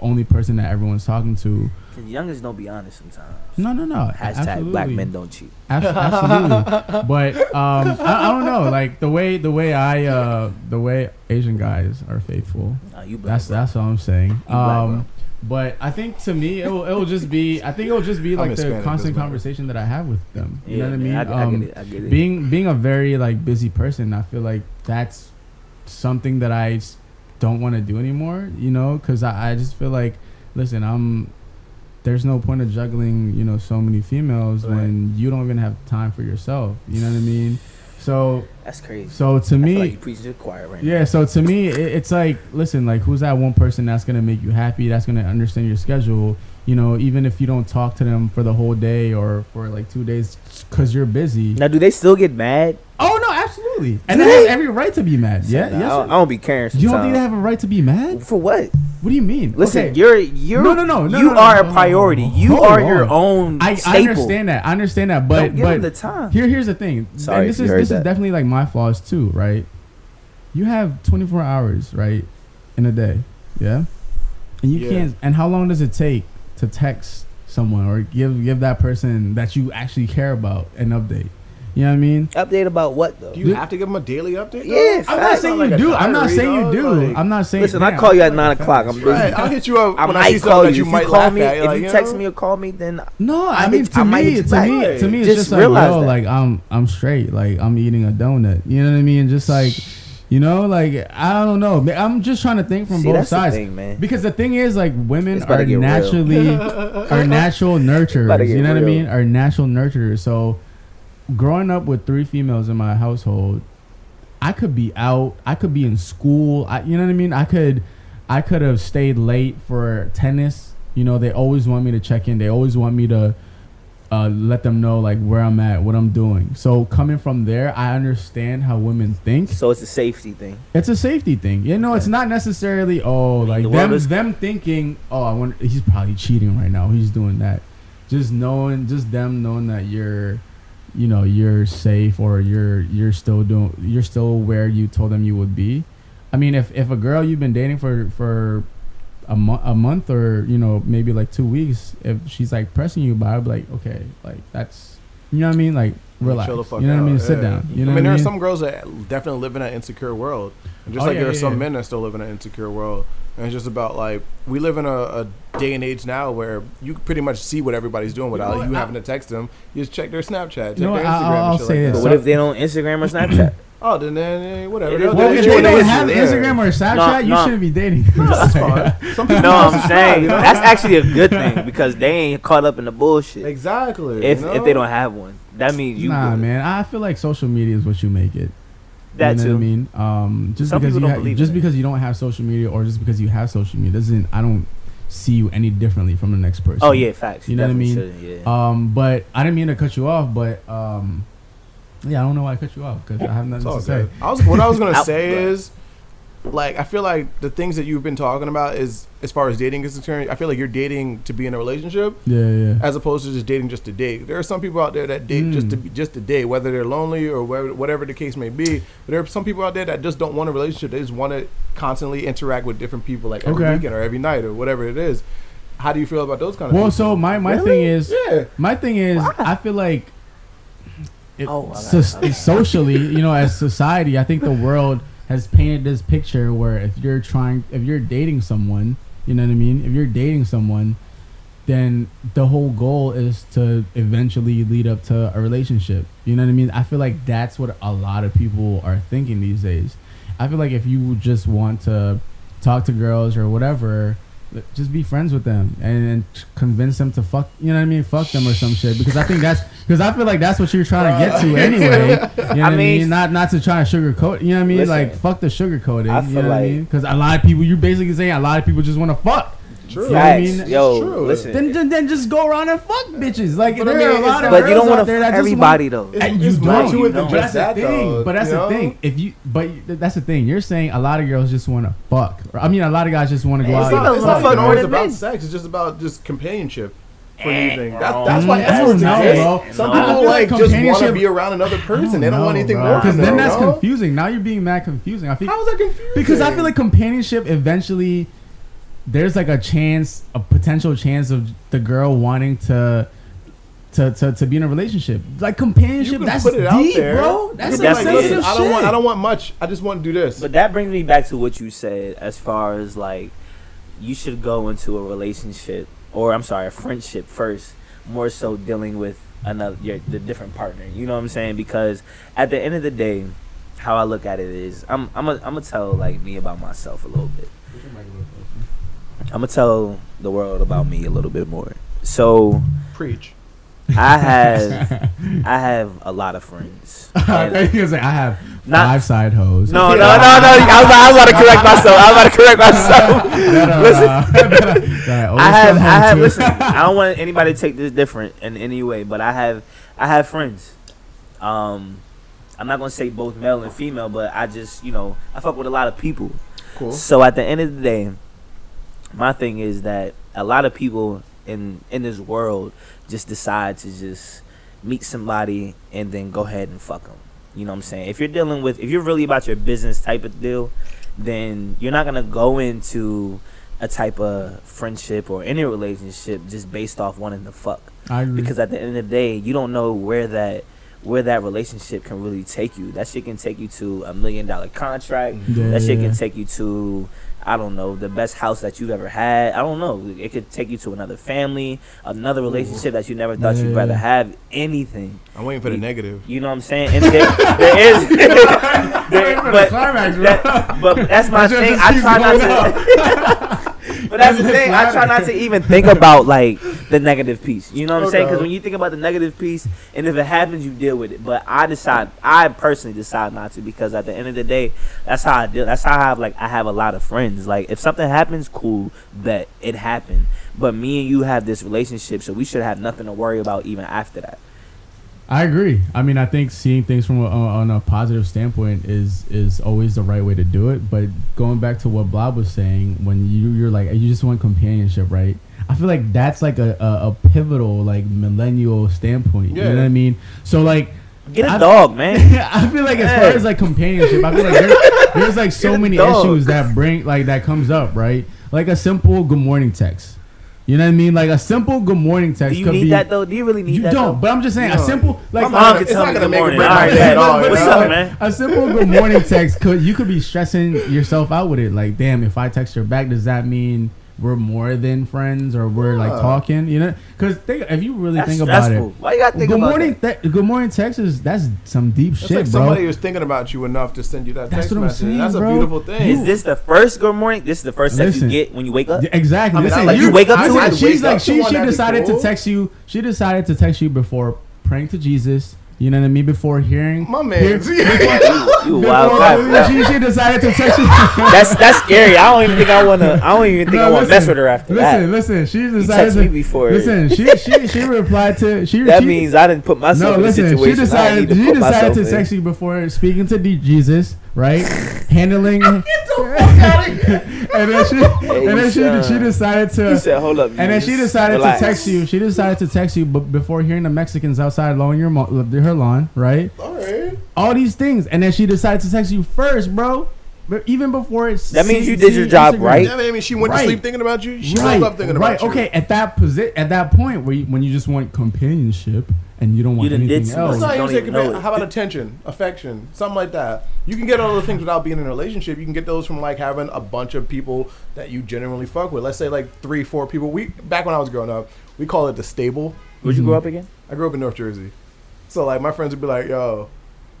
only person that everyone's talking to. Cause youngers don't be honest sometimes. No, no, no. Hashtag absolutely. black men don't cheat. Abs- absolutely. but um, I, I don't know. Like the way the way I uh the way Asian guys are faithful. Nah, you black, That's bro. that's all I'm saying. black, Um, but I think to me, it will, it will just be. I think it will just be like the constant conversation that I have with them. You Yeah, know what I mean? I, I Um, get it. I get it. being being a very like busy person, I feel like that's something that I don't want to do anymore. You know, because I, I just feel like, listen, I'm. There's no point of juggling, you know, so many females Right. when you don't even have time for yourself. You know what I mean? So, That's crazy. so to I me, like you preaching to the choir right yeah, so to me, it, it's like, listen, like, who's that one person that's gonna make you happy? That's gonna understand your schedule. You know, even if you don't talk to them for the whole day or for like two days, because you're busy. now. Now, do they still get mad? Oh no, absolutely, and they have every right to be mad. Yeah, Nah, yes. I, don't, I don't be caring. you don't think they have a right to be mad? For what? What do you mean? Listen, Okay, you're you're No, no, no, no, you no, no, are no, a no, no, priority. no. You Hold are on. your own I, I understand that. I understand that, but Don't give but them the time. Here, here's the thing. Sorry and if this you is heard this that. is definitely like my flaws too, right? You have 24 hours, right, in a day, yeah, and you Yeah. can't. And how long does it take to text someone or give give that person that you actually care about an update? You know what I mean? Update about what though? do you have to give them a daily update? Yeah. I'm not saying you do. I'm not saying you do. I'm not saying. Listen, I call you at nine o'clock. I'm busy. Right, I'll hit you up I when I see might something call that you. you If you might call me, at. if like, you you text me or call me, then No, I, I mean hit- to I me, to me, to me, it's Just just, like realize yo, that. like I'm I'm straight, like I'm eating a donut. You know what I mean? Just like, you know, like I don't know. I'm just trying to think from See, both that's the sides. thing, man. Because the thing is, like, women It's about to are naturally are natural nurturers. You know what I mean? Are natural nurturers. So, growing up with three females in my household, I could be out. I could be in school. I, you know what I mean? I could, I could have stayed late for tennis. You know, they always want me to check in. They always want me to uh, let them know like where I'm at, what I'm doing. So coming from there, I understand how women think. So it's a safety thing. It's a safety thing. You know, it's not necessarily oh like the them is- them thinking oh I wonder he's probably cheating right now. He's doing that. Just knowing, just them knowing that you're, you know, you're safe or you're you're still doing you're still where you told them you would be. I mean, if if a girl you've been dating for for a month a month or you know maybe like two weeks, if she's like pressing you, but I'd be like okay, like that's you know what I mean, like relax. Chill the fuck you know what I out, mean? Sit yeah. down. You know I mean, there I are some girls that definitely live in an insecure world, and just Oh, like yeah, there are some yeah. men that still live in an insecure world. And it's just about like we live in a, a day and age now where you pretty much see what everybody's doing without what? you having to text them. You just check their Snapchat, check You know their? Instagram. I'll- I'll shit say like this. But what if they don't Instagram or Snapchat? Oh, then, then whatever. It They'll- Well, what they'll if they don't have do. Instagram or Snapchat, you no. shouldn't be dating. That's fine. Some people No, just I'm saying that's actually a good thing because they ain't caught up in the bullshit. exactly. If you know? if they don't have one, that means you. nah, good. man. I feel like social media is what you make it. That you know too. what I mean? Um, just Some because you don't ha- just in it. because you don't have social media or just because you have social media doesn't. I don't see you any differently from the next person. Oh yeah, facts. You know what I mean? Yeah. Um, but I didn't mean to cut you off, but um, yeah, I don't know why I cut you off because I have nothing all to say. I was what I was gonna say go ahead. is, like, I feel like the things that you've been talking about is as far as dating is concerned. I feel like you're dating to be in a relationship Yeah, yeah. as opposed to just dating just to date. There are some people out there that date just to Mm. be just to date, whether they're lonely or whatever, whatever the case may be. But there are some people out there that just don't want a relationship. They just want to constantly interact with different people, like every Okay. weekend or every night or whatever it is. How do you feel about those kind of? Well, people? so my my Really? thing is yeah. my thing is I feel like it, Oh, I got so- socially, you know, as society, I think the world has painted this picture where if you're trying, if you're dating someone, you know what I mean. If you're dating someone, then the whole goal is to eventually lead up to a relationship. You know what I mean? I feel like that's what a lot of people are thinking these days. I feel like if you just want to talk to girls or whatever, just be friends with them and, and convince them to fuck. You know what I mean? Fuck them or some shit. Because I think that's because I feel like that's what you're trying to get to anyway. You know what I mean? mean- Not not to try to sugarcoat. You know what I mean? Listen, like fuck the sugarcoating. I you feel know what I like- mean? Because a lot of people, you're basically saying a lot of people just want to fuck. True. You know I mean? Yo, True. listen. Then, then then just go around and fuck bitches. Like But I mean, are a it's lot of not- but you don't want to fuck everybody though. It's- and you don't. to it than But just that's the thing. though, But that's the know? thing. If you, but that's the thing. You're saying a lot of girls just want to fuck. I mean, a lot of guys just want to go It's out. Not, it's not fuck even more always than about sex. It's just about just companionship for Eh, anything. That, that's why Mm, essence no, exists. bro. Some I people like like just want to be around another person. They don't want anything more Because then that's you know? confusing. Now you're being mad confusing. I think How is that confusing? because I feel like companionship eventually there's like a chance, a potential chance of the girl wanting to. To, to, to be in a relationship like companionship that's put it out deep there, bro that's some That's like, sensitive listen, I don't want. I don't want much. I just want to do this. But that brings me back to what you said as far as like you should go into a relationship or I'm sorry, a friendship first, more so dealing with another your the different partner. You know what I'm saying? Because at the end of the day, how I look at it is I'm I'm a, I'm gonna tell like me about myself a little bit. I'm gonna tell the world about me a little bit more. So Preach. I have I have a lot of friends. And- He was like, I have Not- five side hoes. no, no, no, no. I was, I was about to correct myself. I was about to correct myself. listen, I have, I have. Listen, I don't want anybody to take this different in any way, but I have, I have friends. Um, I'm not gonna say both male and female, but I just, you know, I fuck with a lot of people. Cool. So at the end of the day, my thing is that a lot of people in in this world just decide to just meet somebody and then go ahead and fuck them. You know what I'm saying? If you're dealing with, if you're really about your business type of deal, then you're not gonna go into a type of friendship or any relationship just based off wanting to fuck I agree. because at the end of the day, you don't know where that where that relationship can really take you. That shit can take you to a million dollar contract. Yeah, that shit yeah. can take you to I don't know the best house that you've ever had. I don't know. It could take you to another family, another relationship that you never thought you'd rather have. Anything. I'm waiting for the negative. You know what I'm saying? And there, there is, there- for the but, climax, that- but that's my thing. I try not to. But that's the thing. I try not to even think about like the negative piece. You know what I'm saying? Because when you think about the negative piece, and if it happens, you deal with it. But I decide, I personally decide not to because at the end of the day, that's how I deal. That's how I have like I have a lot of friends. Like if something happens, cool, that it happened. But me and you have this relationship, so we should have nothing to worry about even after that. I agree. I mean, I think seeing things from a, on a positive standpoint is is always the right way to do it. But going back to what Blob was saying, when you you're like you just want companionship, right? I feel like that's like a, a, a pivotal like millennial standpoint. Yeah. You know what I mean? So like. Get a I- dog, man. I feel like as Hey. far as like companionship, I feel like there's, there's like so Get many dog. issues that bring like that comes up, right? Like a simple good morning text. You know what I mean? Like a simple good morning text Do you could need be. that though? Do you really need you that? You don't, though? but I'm just saying a simple like My mom can it's tell not me gonna good make or morning. break All my right, day bet. at all, What's up, man? A simple good morning text could you could be stressing yourself out with it. Like, damn, if I text her back, does that mean we're more than friends or we're like talking? You know, because if you really That's think about it, Why you gotta think good about morning, that? th- good morning text is that's some deep It's shit, like bro. somebody was thinking about you enough to send you that That's text what I'm message. saying, That's a beautiful thing. Is this the first good morning? This is the first text you get when you wake up. Yeah, exactly. I mean, Listen, like- you wake up I to said it? She's like she she decided cool. to text you. She decided to text you before praying to Jesus. You know what I mean? Before hearing My hear- man. You a before- wild guy. she, she decided to text you. That's that's scary. I don't even think I wanna. I don't even think No, I wanna listen, mess with her after listen, that. Listen, listen. She decided to me before. Listen, she she she replied to she. that she, means I didn't put myself no. in a Listen, situation she I decided she decided myself to in. text you before speaking to D- Jesus, right? Handling, and then she and then she son. she decided to You said, "Hold up," And then she decided Relax. to text you. She decided to text you, but before hearing the Mexicans outside mowing your mo- her lawn, right? All right. All these things, and then she decided to text you first, bro. But even before it's That means you did your job Instagram. right. Yeah, I mean, she went Right. to sleep thinking about you. She right, woke up thinking right. about you. Okay, at that posi- at that point where you, when you just want companionship and you don't want You done did That's anything else. You not don't even even taking know it. How about attention, affection, something like that? You can get all those things without being in a relationship. You can get those from like having a bunch of people that you genuinely fuck with. Let's say like three, four people. We back when I was growing up, we call it the stable. Where'd you grow up again? I grew up in North Jersey, so like my friends would be like, "Yo,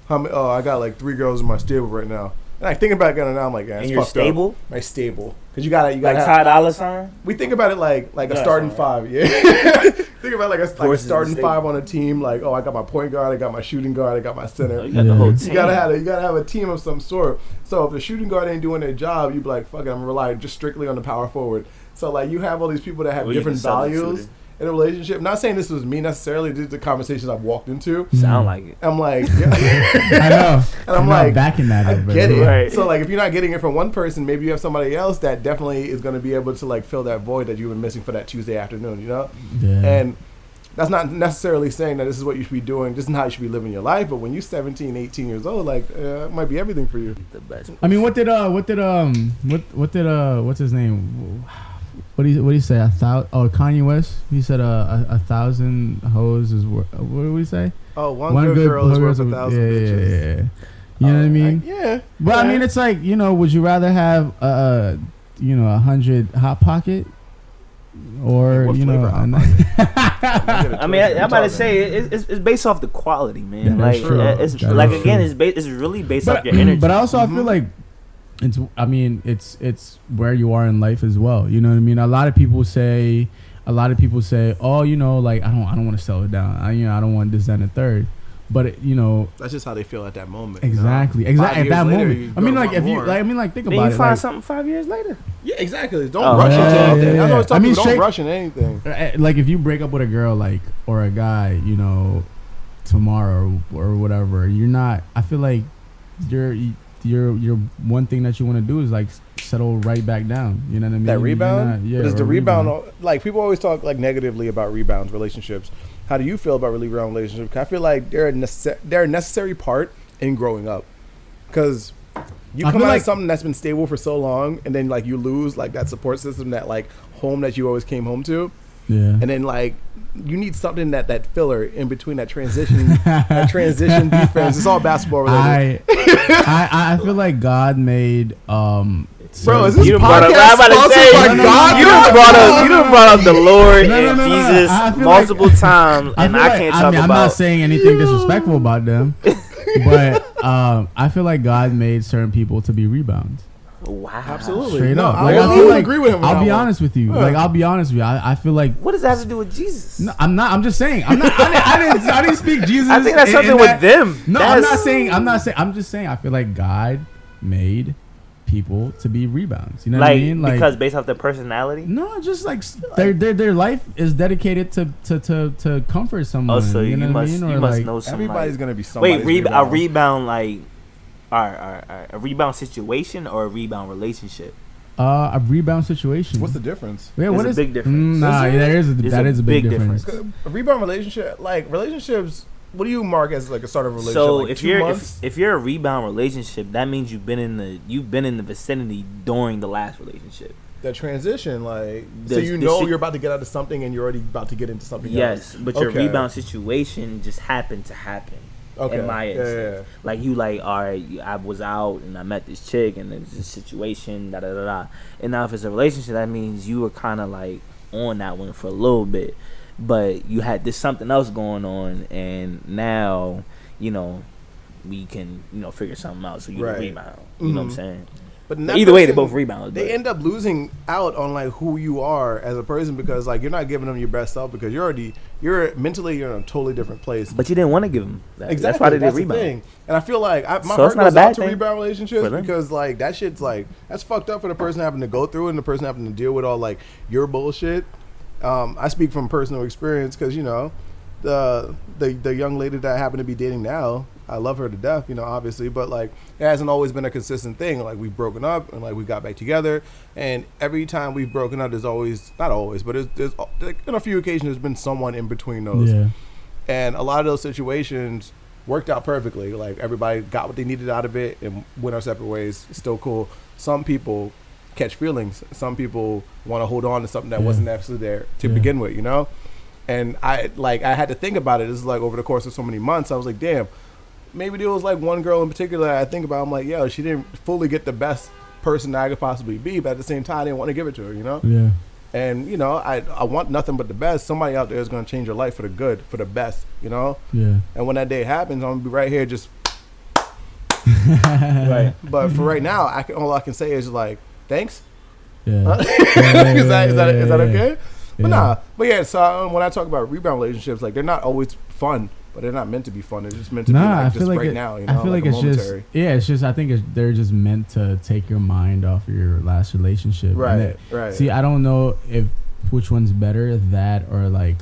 how many, oh, I got like three girls in my stable right now." And I think about it now, I'm like, "Yeah, it's your fucked up." stable? My stable, because you gotta, you gotta. Ty Dolla Sign? we think about it like like a starting five, yeah. think about like a, like a in starting five on a team. Like, oh, I got my point guard, I got my shooting guard, I got my center. Oh, you got the whole team. You gotta have a, you gotta have a team of some sort. So if the shooting guard ain't doing their job, you'd be like, fuck it, I'm gonna rely just strictly on the power forward. So like you have all these people that have Well, different values it. In a relationship. Not saying this was me necessarily. These are the conversations I've walked into. Sound like it. I'm like, I know. And I'm not like, backing that I up. but- get it. Right. So like, if you're not getting it from one person, maybe you have somebody else that definitely is going to be able to like fill that void that you've been missing for that Tuesday afternoon. You know, Yeah. and that's not necessarily saying that this is what you should be doing. This is how you should be living your life. But when you're 17, 18 years old, like uh, it might be everything for you. The best. I mean, what did uh, what did um, what what did uh, what's his name? What do you what do you say? A thousand? Oh, Kanye West. He said uh, a, a thousand hoes is wor- uh, what do we say? Oh, one, good, girl is worth a thousand yeah, bitches. Yeah, yeah, yeah. You know what I mean? yeah. But I mean, it's like you know, would you rather have uh, you know, a hundred hot pocket, or What you know, flavor Hot an- I mean, I, I'm about to say it, it's, it's based off the quality, man. Yeah, like true. it's That like again, true. it's ba- it's really based but, off your energy. but also I feel Mhm. like it's I mean it's it's where you are in life as well. You know what I mean? A lot of people say a lot of people say, "Oh, you know, like I don't I don't want to sell it down. I you know, I don't want this that, and the third. But it, you know, That's just how they feel at that moment. you know? exactly, exactly at that later, moment. I mean, like if want you like I mean, like think then about you it. find like, something five years later. Yeah, exactly. Don't Oh, rush yeah, into yeah, anything. yeah, I always yeah. tell I mean, people don't straight- rush into anything. uh, like if you break up with a girl like or a guy you know tomorrow or, or whatever you're not i feel like you're you're you're one thing that you want to do is like settle right back down you know what i mean that rebound. not- yeah but is the rebound, like people always talk like negatively about rebounds, relationships. How do you feel about rebound relationships? I feel like they're a nece- they're a necessary part in growing up, because you I come out like- of something that's been stable for so long, and then like you lose like that support system, that like home that you always came home to, yeah and then like you need something that that filler in between that transition that transition defense. It's all basketball related. I, I I feel like God made um Bro, is this You done brought up- podcast I'm about to sponsored say, by no, no, God? You no, done brought up you no, done brought up the Lord No, no, and no, no, Jesus I feel like- multiple times, I and feel I like- can't I talk mean, I'm not saying anything disrespectful about them, but um, I feel like God made certain people to be rebounds. Wow. Absolutely. Straight No, up. I Like, would- I I feel would like, agree with him I'll be one. honest with you. Yeah. Like I'll be honest with you. I, I feel like What does that have to do with Jesus? no, I'm not. I'm just saying. I'm not. I didn't. I didn't, I didn't speak Jesus. I think that's something in with that- them. No, I'm not saying. I'm not saying. I'm just saying. I feel like God made people to be rebounds. You know like, what I mean? Like because based off their personality. no, just like s- their their their life is dedicated to to to, to comfort someone. Oh, so you, you know what I mean? you Or must like, know some. Everybody's gonna be somebody. wait, re- a rebound. rebound like, all right, all right, all right, a rebound situation or a rebound relationship? uh, a rebound situation. What's the difference? Yeah, There's what a is big difference. Mm, nah, Is there? there is a, There's that a is a big, big difference. difference. A rebound relationship, like relationships. What do you mark as like a start of a relationship? So like if you're if, if you're a rebound relationship, that means you've been in the you've been in the vicinity during the last relationship. that transition, like so you know si- you're about to get out of something and you're already about to get into something Yes, else. but your rebound situation just happened to happen. Okay. In my Yeah, yeah, instance, like you, like all right, I was out and I met this chick and there's this situation, da da da da. And now if it's a relationship, that means you were kind of like on that one for a little bit, but you had this something else going on, and now you know we can you know figure something out. So you Right. can rebound. You know what I'm Mhm. saying? But either way, they both rebound. They but- end up losing out on like who you are as a person because like you're not giving them your best self because you're already you're mentally you're in a totally different place. but you didn't want to give them that. Exactly. That's why they did that's the rebound. thing. And I feel like I, my So heart it's not a goes bad out to rebound relationships because like that shit's like that's fucked up for the person having to go through it and the person having to deal with all like your bullshit. Um, I speak from personal experience because you know the the the young lady that I happen to be dating now. I love her to death, you know, obviously, but like it hasn't always been a consistent thing. Like we've broken up and like we got back together, and every time we've broken up, there's always not always, but there's, there's like, on a few occasions there's been someone in between those Yeah. and a lot of those situations worked out perfectly. Like everybody got what they needed out of it and went our separate ways. Still cool. Some people catch feelings. Some people want to hold on to something that Yeah. wasn't actually there to Yeah. begin with, you know? And I like I had to think about it. This is like over the course of so many months. I was like, damn, maybe there was like one girl in particular that I think about. I'm like, yo, she didn't fully get the best person that I could possibly be, but at the same time, I didn't want to give it to her, you know? Yeah. And you know, I I want nothing but the best. Somebody out there is going to change your life for the good, for the best, you know? Yeah. And when that day happens, I'm gonna be right here just. Right. But for right now, I can all I can say is like thanks. Yeah. Huh? Yeah, is that is that is that yeah, yeah, okay? But nah. But yeah. So um, when I talk about rebound relationships, like they're not always fun, but they're not meant to be fun. They're just meant to Nah, be I like feel just like right it, now. You know, I feel like, a it's just momentary. yeah, it's just I think it's, they're just meant to take your mind off of your last relationship. Right, right. See, I don't know if which one's better, that or like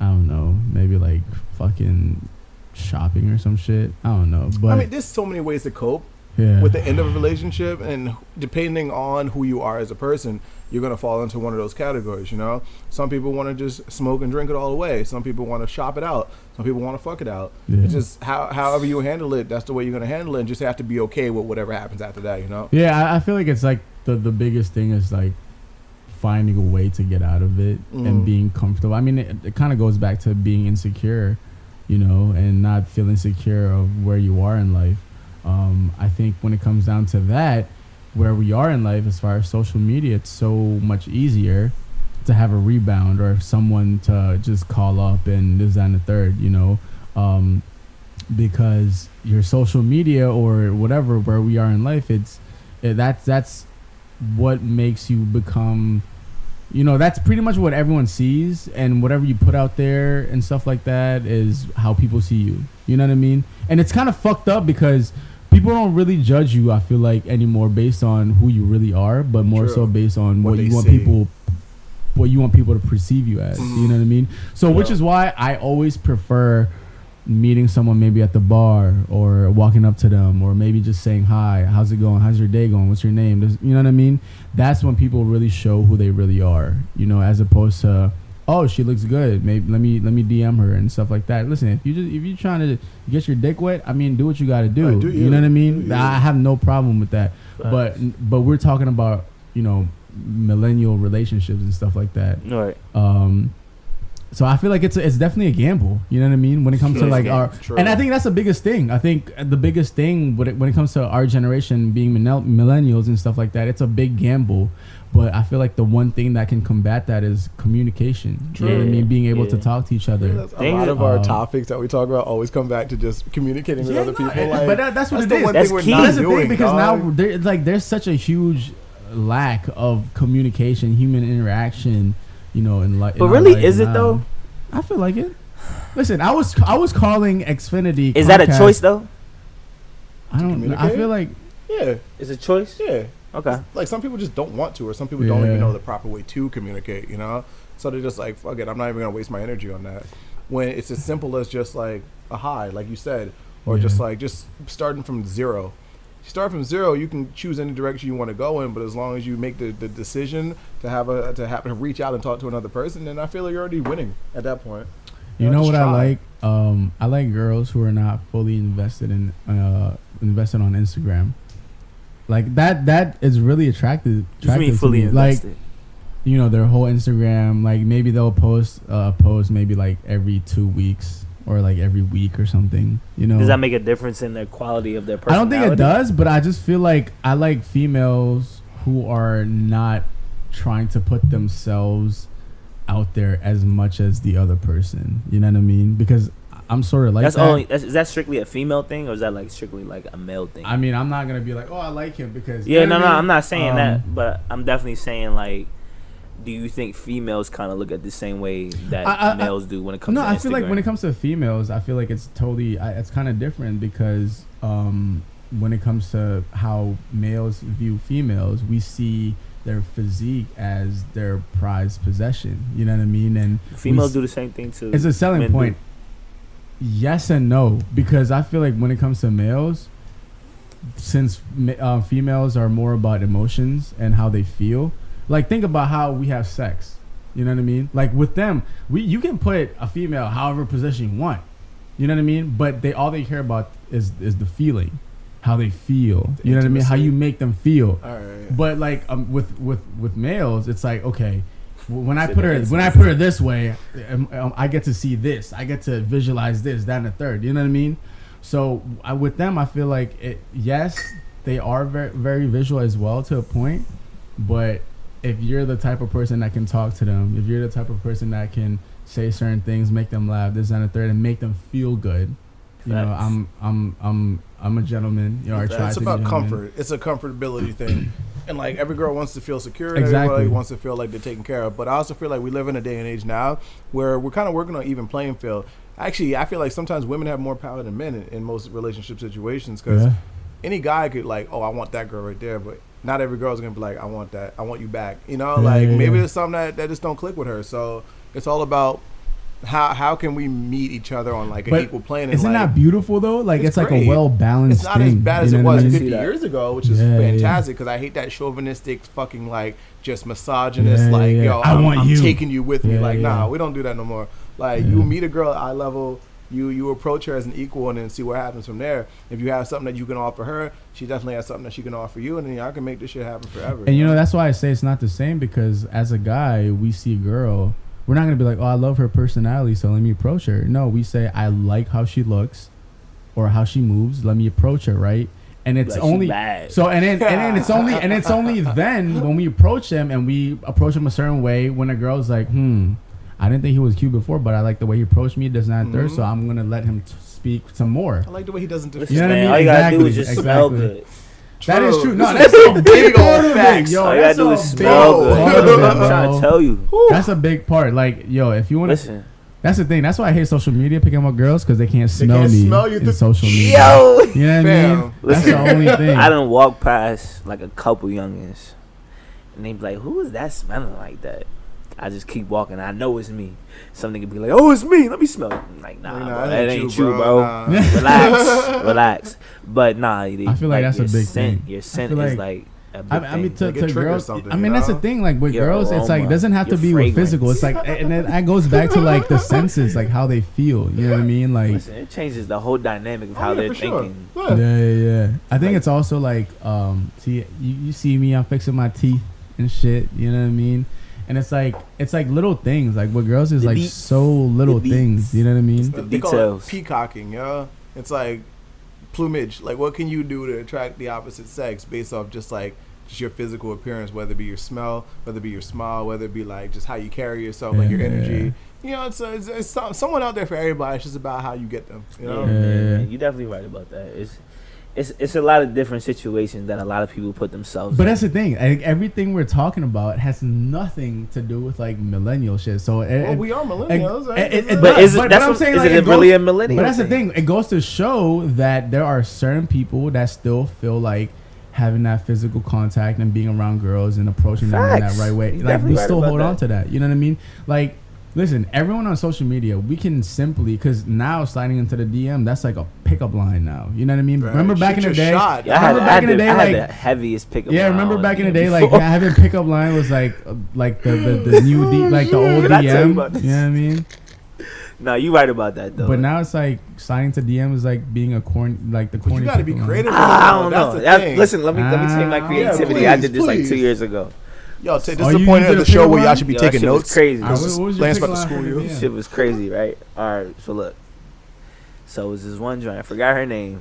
I don't know, maybe like fucking shopping or some shit. I don't know, but I mean, there's so many ways to cope yeah, with the end of a relationship, and depending on who you are as a person, you're gonna fall into one of those categories. You know, some people want to just smoke and drink it all away. Some people want to shop it out. Some people want to fuck it out. Yeah. It's just how however you handle it, that's the way you're gonna handle it, and just have to be okay with whatever happens after that. You know. yeah. I, I feel like it's like the the biggest thing is like finding a way to get out of it Mhm. and being comfortable. I mean, it, it kind of goes back to being insecure, you know, and not feeling secure of where you are in life. Um, I think when it comes down to that, where we are in life as far as social media, it's so much easier to have a rebound or someone to just call up and this and the third, you know, um, because your social media or whatever where we are in life, it's it, that's that's what makes you become you know that's pretty much what everyone sees and whatever you put out there and stuff like that is how people see you. You know what i mean? And it's kind of fucked up because people don't really judge you i feel like anymore based on who you really are but more True. so based on What what, you want see. people what you want people to perceive you as Mhm. you know what i mean so which is why i always prefer meeting someone maybe at the bar or walking up to them or maybe just saying hi how's it going how's your day going what's your name Does- you know what i mean that's when people really show who they really are you know as opposed to oh she looks good. Maybe let me let me dm her and stuff like that. Listen if you just if you're trying to get your dick wet i mean do what you got to do. Right, do you you. know what i mean? I have no problem with that. But but we're talking about you know millennial relationships and stuff like that. Right. um so I feel like it's a, it's definitely a gamble. You know what I mean? When it comes to like our, True. and I think that's the biggest thing. I think the biggest thing when it, when it comes to our generation being millennials and stuff like that, it's a big gamble. But I feel like the one thing that can combat that is communication. You know what I mean? Being able to talk to each other. That's a lot of our Um, topics that we talk about always come back to just communicating with Yeah, other no, people. like, but that, that's what that's it the is. one That's thing we're key. That's the doing. thing because dog. now there, like there's such a huge lack of communication, human interaction. You know, in life. But really, is it though? I feel like it. Listen, I was I was calling Xfinity. Is that a choice though? I don't. I feel like yeah, It's a choice. yeah. Okay. Like some people just don't want to, or some people don't even know the proper way to communicate. You know, so they're just like, "Fuck it, I'm not even gonna waste my energy on that." When it's as simple as just like a hi, like you said, or just like just starting from zero. You start from zero, you can choose any direction you want to go in, but as long as you make the, the decision to have a to have to reach out and talk to another person, then I feel like you're already winning at that point. you Yeah, know just what I like. Um, I like girls who are not fully invested in uh invested on Instagram. Like that. That is really attractive. What you attractive mean to fully me. Like invested? you know their whole Instagram. Like maybe they'll post uh post maybe like every two weeks or like every week or something. You know. Does that make a difference in the quality of their person? I don't think it does, but I just feel like I like females who are not trying to put themselves out there as much as the other person. You know what I mean? Because I'm sort of like that's that. only. That's, is that strictly a female thing, or is that like strictly like a male thing? I mean, I'm not gonna be like, oh, I like him because yeah, no, no, I I'm not saying Um, that, but I'm definitely saying like, do you think females kind of look at the same way that I- I- males do when it comes to No, to I feel like when it comes to females, I feel like it's totally, I, it's kind of different because um, when it comes to how males view females, we see their physique as their prized possession. You know what I mean? And females we- do the same thing too. it's a selling men do. point. Yes and no, because I feel like when it comes to males, since uh, females are more about emotions and how they feel, like think about how we have sex. You know what I mean? Like with them, we you can put a female however position you want. You know what I mean? But they all they care about is is the feeling, how they feel. The you know what I mean? How you make them feel. All right. But like um, with with with males, it's like okay, when I put her when I put her this way, um, um, I get to see this. I get to visualize this, that, and the third. You know what I mean? So I, with them, I feel like it. Yes, they are very very visual as well to a point, but if you're the type of person that can talk to them, if you're the type of person that can say certain things, make them laugh, this and the third, and make them feel good, you know, I'm I'm I'm I'm a gentleman. You know, I try it's to be about comfort. It's a comfortability thing. And like every girl wants to feel secure, Exactly. everybody wants to feel like they're taken care of. But I also feel like we live in a day and age now where we're kind of working on even playing field. Actually, I feel like sometimes women have more power than men in, in most relationship situations because Yeah. any guy could like, oh, I want that girl right there, but not every girl's gonna be like, I want that, I want you back. You know, Yeah, like yeah, maybe yeah. there's something that, that just don't click with her. So it's all about how how can we meet each other on like an But equal plane. Isn't like, that beautiful though? Like it's, It's like a well balanced. it's not as bad as it was 50 mean? years ago, which is Yeah, yeah. fantastic because I hate that chauvinistic fucking like just misogynist Yeah, like yeah, yeah. yo I I'm, want I'm you. taking you with me like yeah. nah we don't do that no more like Yeah. you meet a girl at eye level you you approach her as an equal and then see what happens from there if you have something that you can offer her she definitely has something that she can offer you and then y'all can make this shit happen forever And you know that's why I say it's not the same because as a guy, we see a girl, we're not gonna be like, oh, I love her personality, so let me approach her. No, we say I like how she looks, or how she moves. Let me approach her, right? And it's Like, only so, and then and then it's only and it's only then when we approach them and we approach them a certain way when a girl's like, hmm, I didn't think he was cute before, but I like the way he approached me. Does not third, Mhm. so I'm gonna let him t- speak some more. I like the way he doesn't Listen, You know what I mean? all you gotta do Exactly, is just smell exactly. good. That is true. No, That's that's a big big old part of it, facts. yo. all you gotta do is smell good. it, I'm trying to tell you. That's a big part. Like, yo, if you want to, Listen, that's the thing. That's why I hate social media picking up girls because they can't smell can't me smell you in through- social media. yo, You know what I Fam. mean? That's the only thing. I done walk past like a couple youngins, and they be like, "Who is that smelling like that?" I just keep walking. I know it's me. Something could be like, "Oh, it's me. Let me smell." it." I'm like, nah, Nah, bro, that that ain't ain't you, you, bro. bro. Nah. relax, relax. But nah, they, I feel like that's a big scent, thing. Your scent is like- like a big I, I mean, thing. to, Like, it to girls. something, I mean, you that's the thing. Like with Your girls, it's like it doesn't have to your be with physical. It's like, and then that goes back to like the senses, like how they feel. You know what I mean? Like, Listen, it changes the whole dynamic of Oh, how yeah, they're for sure. thinking. Yeah. yeah, yeah, yeah. I think Like- it's also like, um, see, you, you see me, I'm fixing my teeth and shit. You know what I mean? And it's like it's like little things. Like what girls is The like beats. so little The things. beats. You know what I mean? The they call details. it peacocking, yeah. It's like plumage. Like, what can you do to attract the opposite sex based off just like just your physical appearance, whether it be your smell, whether it be your smile, whether it be like just how you carry yourself, like your Yeah. energy. You know, it's, it's, it's some, someone out there for everybody. It's just about how you get them. You know. Yeah, Yeah, man, yeah. you definitely right about that. It's it's it's a lot of different situations that a lot of people put themselves. But in. that's the thing. Like, everything we're talking about has nothing to do with like millennial shit. So it, Well, it- we are millennials, right? it- it- it But does, is it, but- that's but I'm saying, is like, it, it really goes- a millennial? But that's the thing? thing. It goes to show that there are certain people that still feel like having that physical contact and being around girls and approaching them in that right way. You're like we right still about hold on to that. You know what I mean? Like, listen, everyone on social media, we can simply because now sliding into the DM, that's like a pickup line now. You know what I mean? Right. Remember back Shoot in the day? shot. Yeah, I had, Remember I back had in the the, day, I had like- the heaviest pickup. Yeah, line remember back in the day, like before. yeah, having pickup line was like uh, like the the, the new D, like the old Did I tell you DM. about? You know what I mean? no, you right about that though. But now it's like signing to DM is like being a corn like the corny. But you got to be creative. Ah, I don't That's know. the That- thing. listen, let me let me take my Ah. creativity. Yeah, I did this like two years ago. Yo, t- this Oh, is the you point did of the show where y'all should be Yo, that taking was notes. crazy. Ah, what- what was your Plans for pickup the school for year. Shit was crazy, right? All right, so look. So it was this one joint. I forgot her name.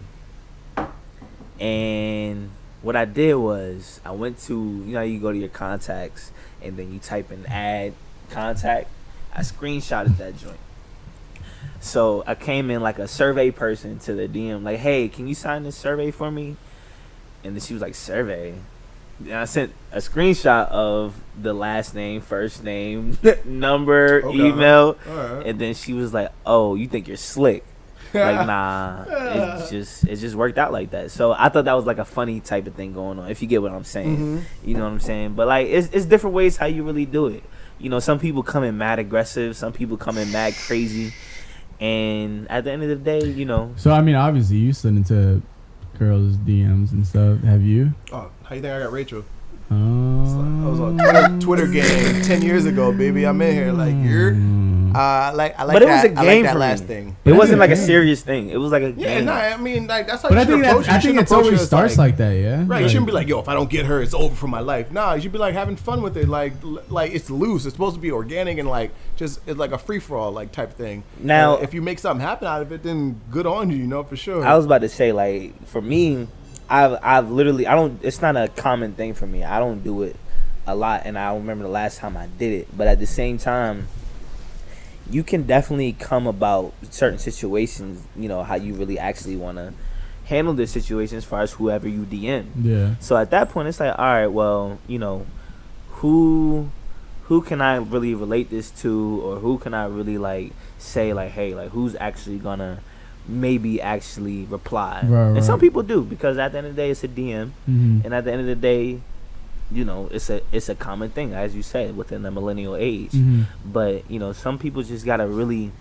And what I did was I went to you know you go to your contacts and then you type in add contact. I screenshotted that joint. So I came in like a survey person to the DM, like, hey, can you sign this survey for me? And then she was like, survey. And I sent a screenshot of the last name, first name, number, Okay. email, All right. and then she was like, "Oh, you think you're slick?" like, nah, it just it just worked out like that. So I thought that was like a funny type of thing going on. If you get what I'm saying, Mhm. you know what I'm saying. But like, it's it's different ways how you really do it. You know, some people come in mad aggressive, some people come in mad crazy, and at the end of the day, you know, So I mean, obviously you slid into girls' DMs and stuff. Have you? Oh, how you think I got Rachel? Um, I was on Twitter, Twitter game ten years ago, baby. I'm in here like you're. Mm. Uh, I like I like But it that. was a I like game that for last me. thing. it But wasn't like a a serious thing. It was like a Yeah, game. no, I mean like that's how But you I think approach it. You I think shouldn't it's approach it always starts like, that, yeah. Right, you shouldn't be like, yo, if I don't get her, it's over for my life. Nah, you should be like having fun with it. Like, like it's loose. It's supposed to be organic and like just it's like a free for all like type thing. Now- And if you make something happen out of it, then good on you. You know for sure. I was about to say, like, for me, I've I've literally I don't. It's not a common thing for me. I don't do it a lot, and I don't remember the last time I did it. But at the same time, you can definitely come about certain situations. You know how you really actually want to handle this situation as far as whoever you DM. Yeah. So at that point, it's like, all right, well, you know, who who can I really relate this to, or who can I really like say like, hey, like who's actually gonna maybe actually reply? Right, and some people do because at the end of the day, it's a DM, hmm and at the end of the day, you know, it's a it's a common thing as you said within the millennial age. hmm But you know, some people just gotta really,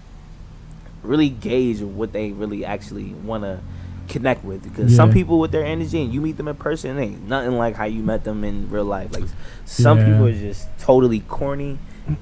really gauge what they really actually want to connect with. Because some people with their energy, and you meet them in person, ain't nothing like how you met them in real life. Like some Yeah. people are just totally corny,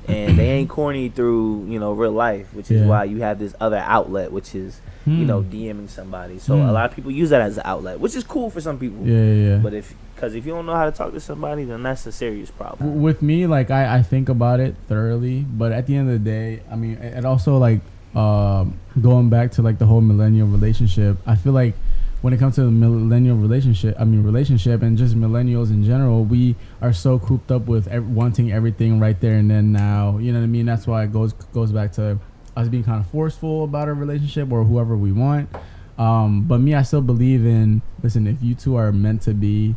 and they ain't corny through you know real life, which is Yeah. why you have this other outlet, which is you know Hmm. DMing somebody. So Hmm. a lot of people use that as an outlet, which is cool for some people. Yeah, yeah, yeah. But if because if you don't know how to talk to somebody, then that's a serious problem. With me like I, I think about it thoroughly but at the end of the day i mean it also like um going back to like the whole millennial relationship i feel like when it comes to the millennial relationship i mean relationship and just millennials in general we are so cooped up with ev- wanting everything right there and then now you know what i mean that's why it goes goes back to us being kind of forceful about a relationship or whoever we want um but me i still believe in listen if you two are meant to be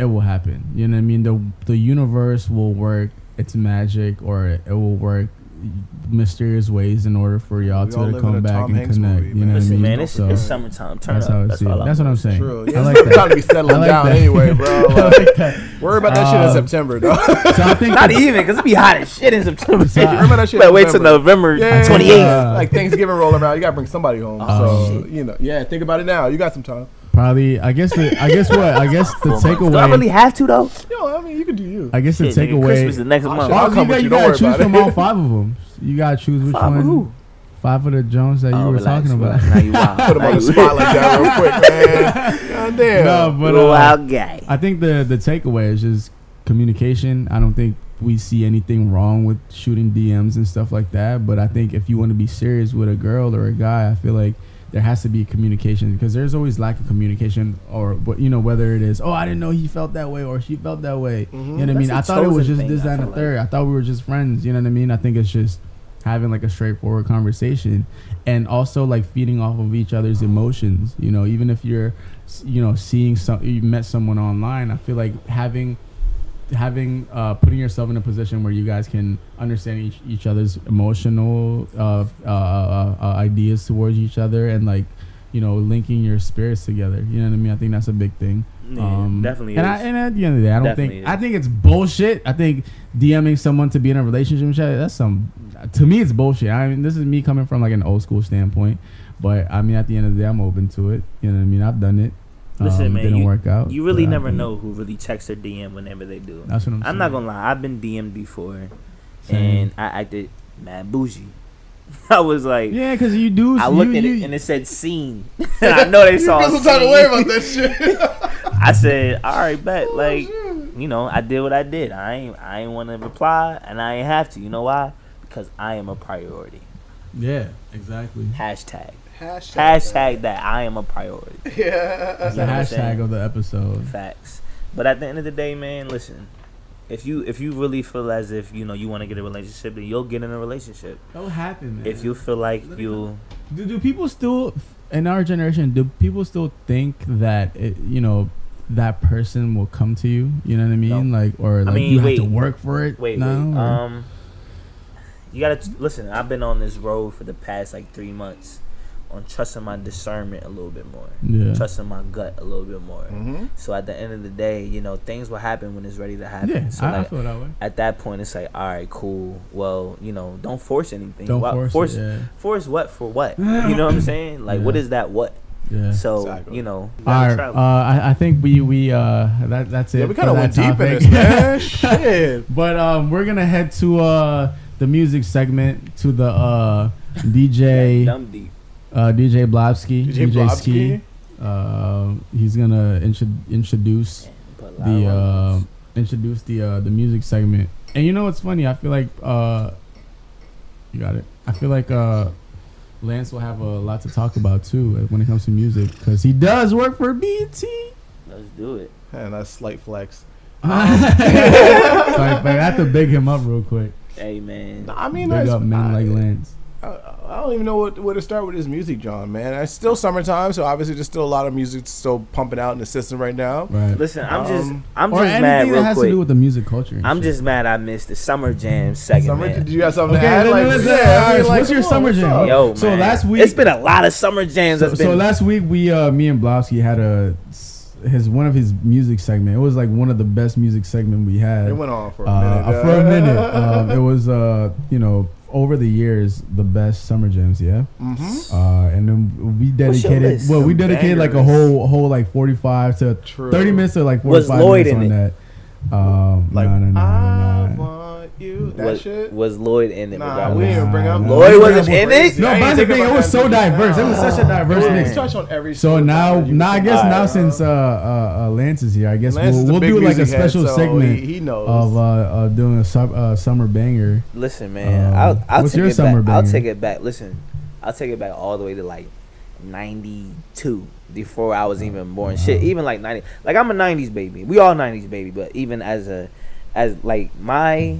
it will happen. You know what I mean? The the universe will work its magic or it will work mysterious ways in order for y'all We all to come back Tom and Hanks connect. movie, you know man. what I mean? man, it's, So it's summertime. Turn that's up. how I That's see it. That's what I'm saying. saying. True. I like that. time to be settling like down that. anyway, bro. I Like, like that. worry about that shit in Um, September, dog. So I think Not even, because it be hot as shit in September. So- Remember that shit Better in wait till November. November Yeah, 28th. Uh, like Thanksgiving roll around, you gotta bring somebody home. Oh, so shit. you know, yeah, think about it now. You got some time. Probably I guess the, I guess what I guess the takeaway. months. Do I really have to, though? Yo, I mean, you can do you. I guess the Shit, nigga, takeaway Christmas is next I'll month. show- I'll Well, come you, with got, you, you don't gotta worry choose about from it. all five of them. You gotta choose which Five one. of who? Five of the Jones that you Oh, were relax, talking about. relax. Now you wild. Put him Now on the you- spot like that real quick, man. God damn. no, but uh, wild guy. I think the the takeaway is just communication. I don't think we see anything wrong with shooting DMs and stuff like that. But I think if you want to be serious with a girl or a guy, I feel like there has to be communication because there's always lack of communication or what you know whether it is oh I didn't know he felt that way or she felt that way. Mhm. You know what I mean? I thought it was just thing, this, that, and the third. I thought we were just friends. You know what I mean? I think it's just having like a straightforward conversation and also like feeding off of each other's emotions. You know, even if you're, you know, seeing some, you met someone online. I feel like having, having, uh, putting yourself in a position where you guys can understand each, each other's emotional uh, uh, uh, uh, ideas towards each other and like, you know, linking your spirits together. You know what I mean? I think that's a big thing. Yeah, definitely And, is. I, and at the end of the day, I don't Definitely think is. I think it's bullshit. I think DMing someone to be in a relationship that's some to me it's bullshit. I mean, this is me coming from like an old school standpoint, but I mean, at the end of the day, I'm open to it. You know what I mean? I've done it. Listen, Um, man, didn't you, work out. you really never know who really checks their DM whenever they do. That's what I'm. I'm not gonna lie, I've been DM'd before, Same. and I acted mad bougie. I was like, Yeah, because you do. I you- looked at you- it and it said "scene." and I know they saw. feel some type of scene. way about that shit. I said, "All right, bet." Oh, Like, shit. you know, I did what I did. I ain't, I ain't want to reply, and I ain't have to. You know why? Because I am a priority. Yeah, exactly. Hashtag. Hashtag. Hashtag that I am a priority. Yeah. That's the You know what I'm hashtag of the episode. Facts. But at the end of the day, man, listen. If you if you really feel as if you know you want to get a relationship, then you'll get in a relationship. That will happen, man. If you feel like Let you, do, do people still in our generation? Do people still think that it, you know that person will come to you? You know what I mean? Like, or like mean, you wait. have to work for it. wait, now, wait, um, you gotta t- listen. I've been on this road for the past like three months, on trusting my discernment a little bit more, yeah. trusting my gut a little bit more. Mm-hmm. So at the end of the day, you know, things will happen when it's ready to happen. Yeah, so I, I feel that way. at that point, it's like, all right, cool. Well, you know, don't force anything. Don't Why- force, force it. Yeah. Force what for what? You know what I'm saying? Like, what Yeah. is that what? Yeah. So Exactly. you know, you All gotta right. try- Uh, I, I think we we uh that that's it. Yeah, we kind of that went deep in this, man. Shit. But um, we're gonna head to uh the music segment to the uh DJ dumb deep. Uh DJ Blobski DJ DJ Blobski. Ski. Uh, he's gonna intro- introduce Put a lot the uh introduce the uh the music segment. And you know what's funny? I feel like uh you got it. I feel like uh Lance will have a lot to talk about too uh, when it comes to music because he does work for BET. Let's do it. And that's slight flex. Sorry, but I have to big him up real quick. Hey man, I mean, Big up men I, like Lance. I, I don't even know what, where to start with this music, John. Man, it's still summertime, so obviously there's still a lot of music still pumping out in the system right now. Right. listen, I'm just, Um, I'm or just anything mad that real has to do with the music culture. I'm shit. just mad I missed the summer jam segment. Summer, did you have something Okay, to add? then Like, let's- yeah, all I right, mean, like, what's your come on, summer jam? up? Yo, So man, last week- it's been a lot of summer jams. So, that's so been last week we uh me and Blobski had a his one of his music segment. It was like one of the best music segment we had. It went on for a uh, minute. for a minute. Um, it was uh you know over the years the best summer jams. Yeah. mm-hmm. Uh, and then we dedicated. Well, we Some dedicated like a whole whole like forty five to True. thirty minutes to like forty five minutes on it? that. Um, Like, no, no, no, I no, no. Want you. That was, shit. was Lloyd in it? Nah, we didn't bring up Lloyd nah. wasn't in it? No, I but the thing, it was so music diverse. It was such a diverse Man. mix. Let's touch on every. So now, now I guess now since uh, uh, uh, Lance is here, I guess Lance we'll, we'll do like a music head, special so segment He, he knows. of uh, uh, doing a sub, uh, summer banger. Listen, man, Um, I'll, I'll what's take your it summer back. I'll take it back. Listen, I'll take it back all the way to like '92 before I was even born. Shit, even like '90. Like I'm a '90s baby. We all '90s baby. But even as a, as like my,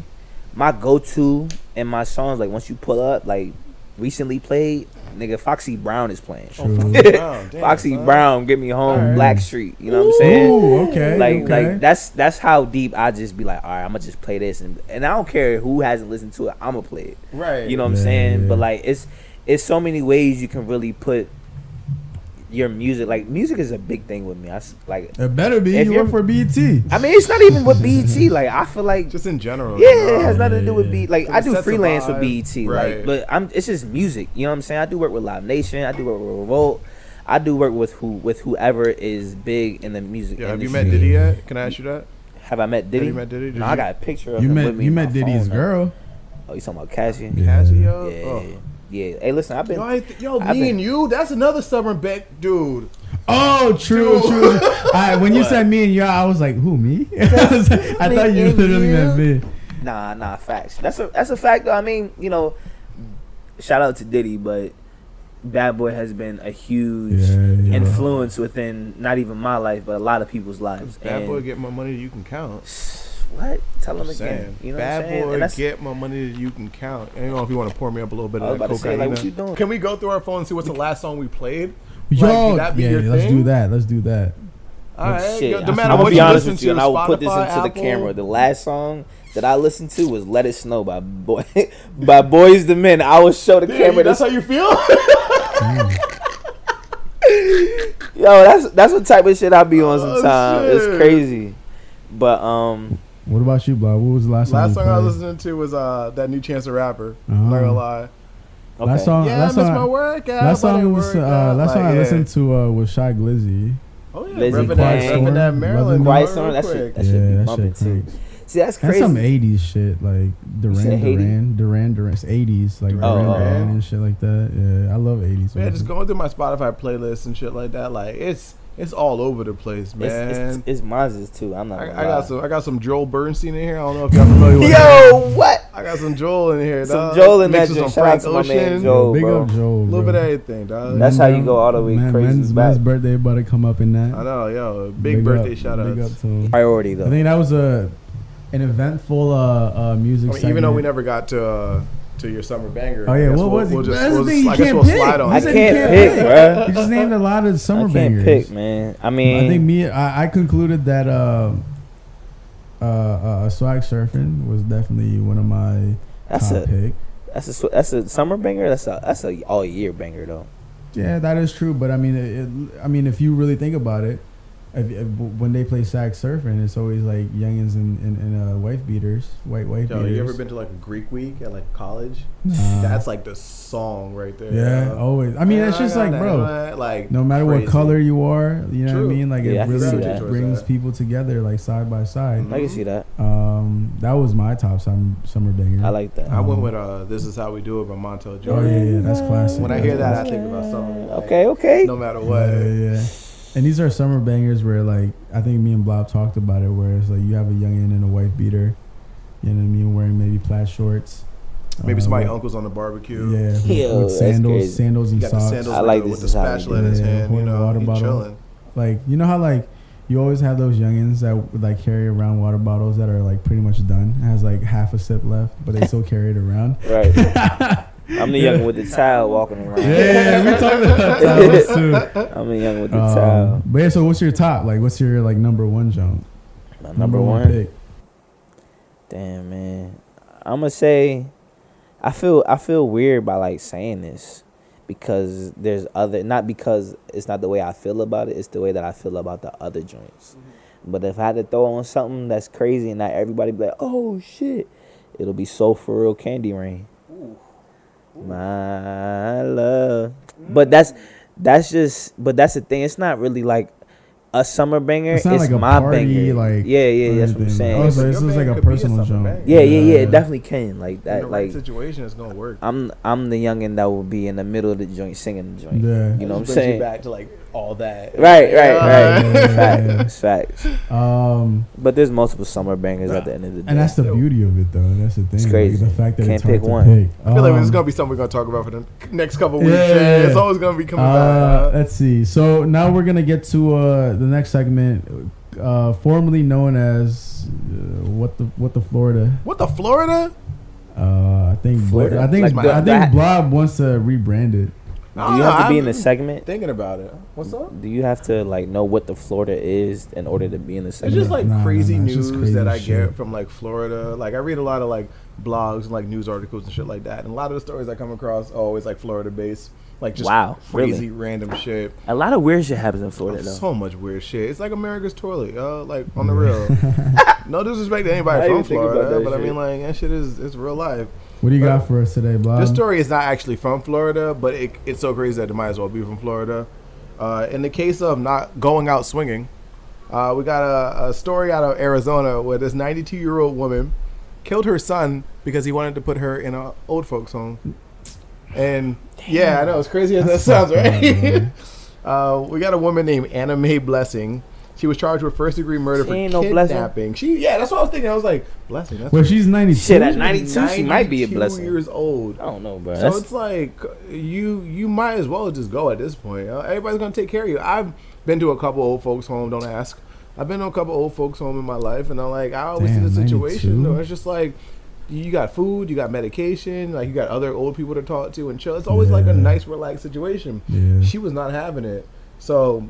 my go-to and my songs, like once you pull up, like recently played, nigga, Foxy Brown is playing. Oh, Brown, damn, Foxy son. Brown, get me home, Alright. Blackstreet. You know what I'm saying? Okay, like okay. like that's that's how deep I just be like, all right, I'm gonna just play this, and and I don't care who hasn't listened to it, I'm gonna play it. Right. You know what I'm saying? yeah. But like it's it's so many ways you can really put your music. Like music is a big thing with me. I s- like. it better be. If You you're- work for BET. I mean, it's not even with BET. Like I feel like. Just in general. Yeah, you know? it has nothing to do with Yeah. BET. Like I do freelance with vibe. BET. Right. Like, but I'm. It's just music. You know what I'm saying? I do work with Live Nation. I do work with Revolt. I do work with who with whoever is big in the music Yeah, have you met Diddy yet? Can I ask you that? Have I met Diddy? Have you met Diddy? Did no, you? I got a picture of You him met with me. you met Diddy's phone, though. girl. Oh, you talking about Cassie? Yeah. Casio? Yeah, Oh. Yeah. Hey, listen, I've been. Yo, I yo I've me been- and you, that's another stubborn bet, dude. Oh, true, Dude. true. All right, when you said me and you, I was like, who me? I, like- I thought you Me and literally you? meant me. Nah, nah, facts. That's a that's a fact. Though. I mean, you know, shout out to Diddy, but Bad Boy has been a huge Yeah, yeah. influence within not even my life, but a lot of people's lives. Bad And- boy, get more money than you can count. What? Tell them again. saying. You know Bad what I'm saying? boy, get more money than you can count. I don't know if you want to pour me up a little bit I of was that about to say, like, what you doing? Can we go through our phone and see what's the last song we played? Yo, Like, that be yeah, your let's do that. Let's do that. All right, Shit, no I'm matter gonna be honest with you, to, and I will put this Spotify, into the camera. The last song that I listened to was "Let It Snow" by boy by Boyz II Men. I will show the Dude, camera. that's This, how you feel? yo, that's that's what type of shit I be on Oh, sometimes. shit. It's crazy, but um, What about you, Blob? What was the last, Last song? Last song you I played? was listening to was uh, that new Chance the Rapper. Uh-huh. I'm not gonna lie. okay. Last song. yeah, last I song. my workout. last but I song was work uh, out. last song I yeah. listened to uh, was Shy Glizzy. Oh yeah, Lizzie repping that, Gang. repping that Maryland. Quiet Quiet Storm. That shit. That yeah, should be that bumping shit too. See, that's And crazy. some '80s shit like Duran? Duran Duran Duran. It's '80s like Duran Duran Duran. Duran and shit like that. Yeah, I love '80s. Man, music. just going through my Spotify playlist and shit like that. Like it's it's all over the place, man. It's, it's, it's Maz's too. I'm not. I, I got some. I got some Joel Bernstein in here. I don't know if y'all familiar with. him. Yo, what? I got some Joel in here. Dog. Some. Joel in that Mixed with some Shout out Frank to my man Ocean. Joel. Big bro. up Joe. A little bit of everything, dog. That's how you go all the way Man, crazy Man's, man's birthday about to come up in that. I know, yo, big, birthday up, shout Big outs. up to him. Priority though. I think that was a an eventful uh, uh music. I mean, even though we never got to uh, to your summer banger. Oh I yeah, guess what we'll, was it? We'll just, That's we'll the just, thing. You I guess can't we'll pick. slide on. I You it. said can't you pick, bruh. You just named a lot of summer I can't bangers. pick, man. I mean, I think me. I, I concluded that uh, uh, uh, swag surfing was definitely one of my that's top a pick. that's a that's a summer banger. That's a that's a all year banger though. Yeah, that is true. But I mean, it, it, I mean, if you really think about it, if, if, when they play swag surfing, it's always like youngins and, and, and uh, wife beaters, white wife Yo, beaters. you ever been to like a Greek week at like college? Nah. That's like the song right there. yeah, yo. always. I mean, Yeah, it's just like, that, bro. man. like No matter what color you are, you know True. what I mean. Like Yeah, it really brings people together, like side by side. Mhm. I can see that. Um, that was my top summer summer banger. I like that. I went Um, with uh, "This Is How We Do It" by Montell Oh Jordan. yeah, yeah, that's classic. When I hear that, I think about summer. like, Okay, okay. No matter what. Yeah, yeah, yeah. And these are summer bangers where like I think me and Blob talked about it, where it's like you have a youngin and a white beater, you know what I mean, wearing maybe plaid shorts. Maybe uh, somebody with- uncle's on the barbecue. Yeah, with, Yo, with sandals, sandals and socks. sandals I like the, this with the is spatula in his it. hand. Yeah, You know, water bottle. chilling. Like you know how like you always have those youngins that like carry around water bottles that are like pretty much done, has like half a sip left, but they still carry it around. Right. I'm the young with the towel walking around. Yeah, we talking about towels too. I'm the young with the Um, towel. but yeah, so what's your top? Like, what's your like number one jump? My number one. pick. Damn man, I'm gonna say, I feel I feel weird by like saying this, because there's other not because it's not the way I feel about it, it's the way that I feel about the other joints. But if I had to throw on something that's crazy and not everybody be like, oh shit, it'll be Soul for Real Candy Rain. My love, but that's that's just but that's the thing. It's not really like a summer banger. It's It's, not like a my party, banger. like, yeah, yeah, that's what I'm saying. Oh, so this is like a could a personal summer jump. Yeah, yeah, yeah. Yeah. It definitely can. Like that. the right Like situation, it's gonna work. I'm I'm the youngin that will be in the middle of the joint singing the joint. Yeah. You know what I'm saying? You back to like all that. Right, right, Yeah. right. Facts, facts. Um, But there's multiple summer bangers at the end of the day. and that's the beauty of it, though. That's the thing. It's like, crazy. the fact that Can't it's hard pick to one. pick. I feel like this is Um, gonna be something we're gonna talk about for the next couple weeks. Yeah, Yeah, yeah, It's always gonna be coming Uh, back. let's see. So now we're gonna get to uh, the next segment, uh, formerly known as uh, what the what the Florida. What the Florida? Uh, I think Florida? I think Like I think Blob wants to rebrand it. Do you have to be in the segment? Thinking about it. What's up? Do you have to like know what the Florida is in order to be in the segment? It's just like Nah, nah, crazy nah, it's news crazy that I shit. get from like Florida. Like I read a lot of like blogs and like news articles and shit like that. And a lot of the stories I come across oh, are always like Florida based. Like just Wow, crazy really? random shit. a lot of weird shit happens in Florida oh, though. So much weird shit. It's like America's toilet, yo. Like on the real. no disrespect to anybody didn't from even think about Florida, that but I mean like that shit is it's real life. What do you But- got for us today, Bob? This story is not actually from Florida, but it, it's so crazy that it might as well be from Florida. Uh, in the case of not going out swinging, uh, we got a, a story out of Arizona where this 92 year old woman killed her son because he wanted to put her in an old folks home. And yeah, I know it's crazy as that sounds, right? uh, we got a woman named Anna Mae Blessing. She was charged with first degree murder She for ain't no blessing. kidnapping. She yeah, that's what I was thinking. I was like, blessing. That's Well, she's 92. Shit, at 92, she might be a 92 blessing. years old. I don't know, bro. So That's, it's like you you might as well just go at this point. Everybody's gonna take care of you. I've been to a couple old folks home. Don't ask. I've been to a couple old folks home in my life, and I'm like, I always Damn, see the situation. 92? though. It's just like you got food, you got medication, like you got other old people to talk to and chill. It's always like a nice, relaxed situation. Yeah. She was not having it. So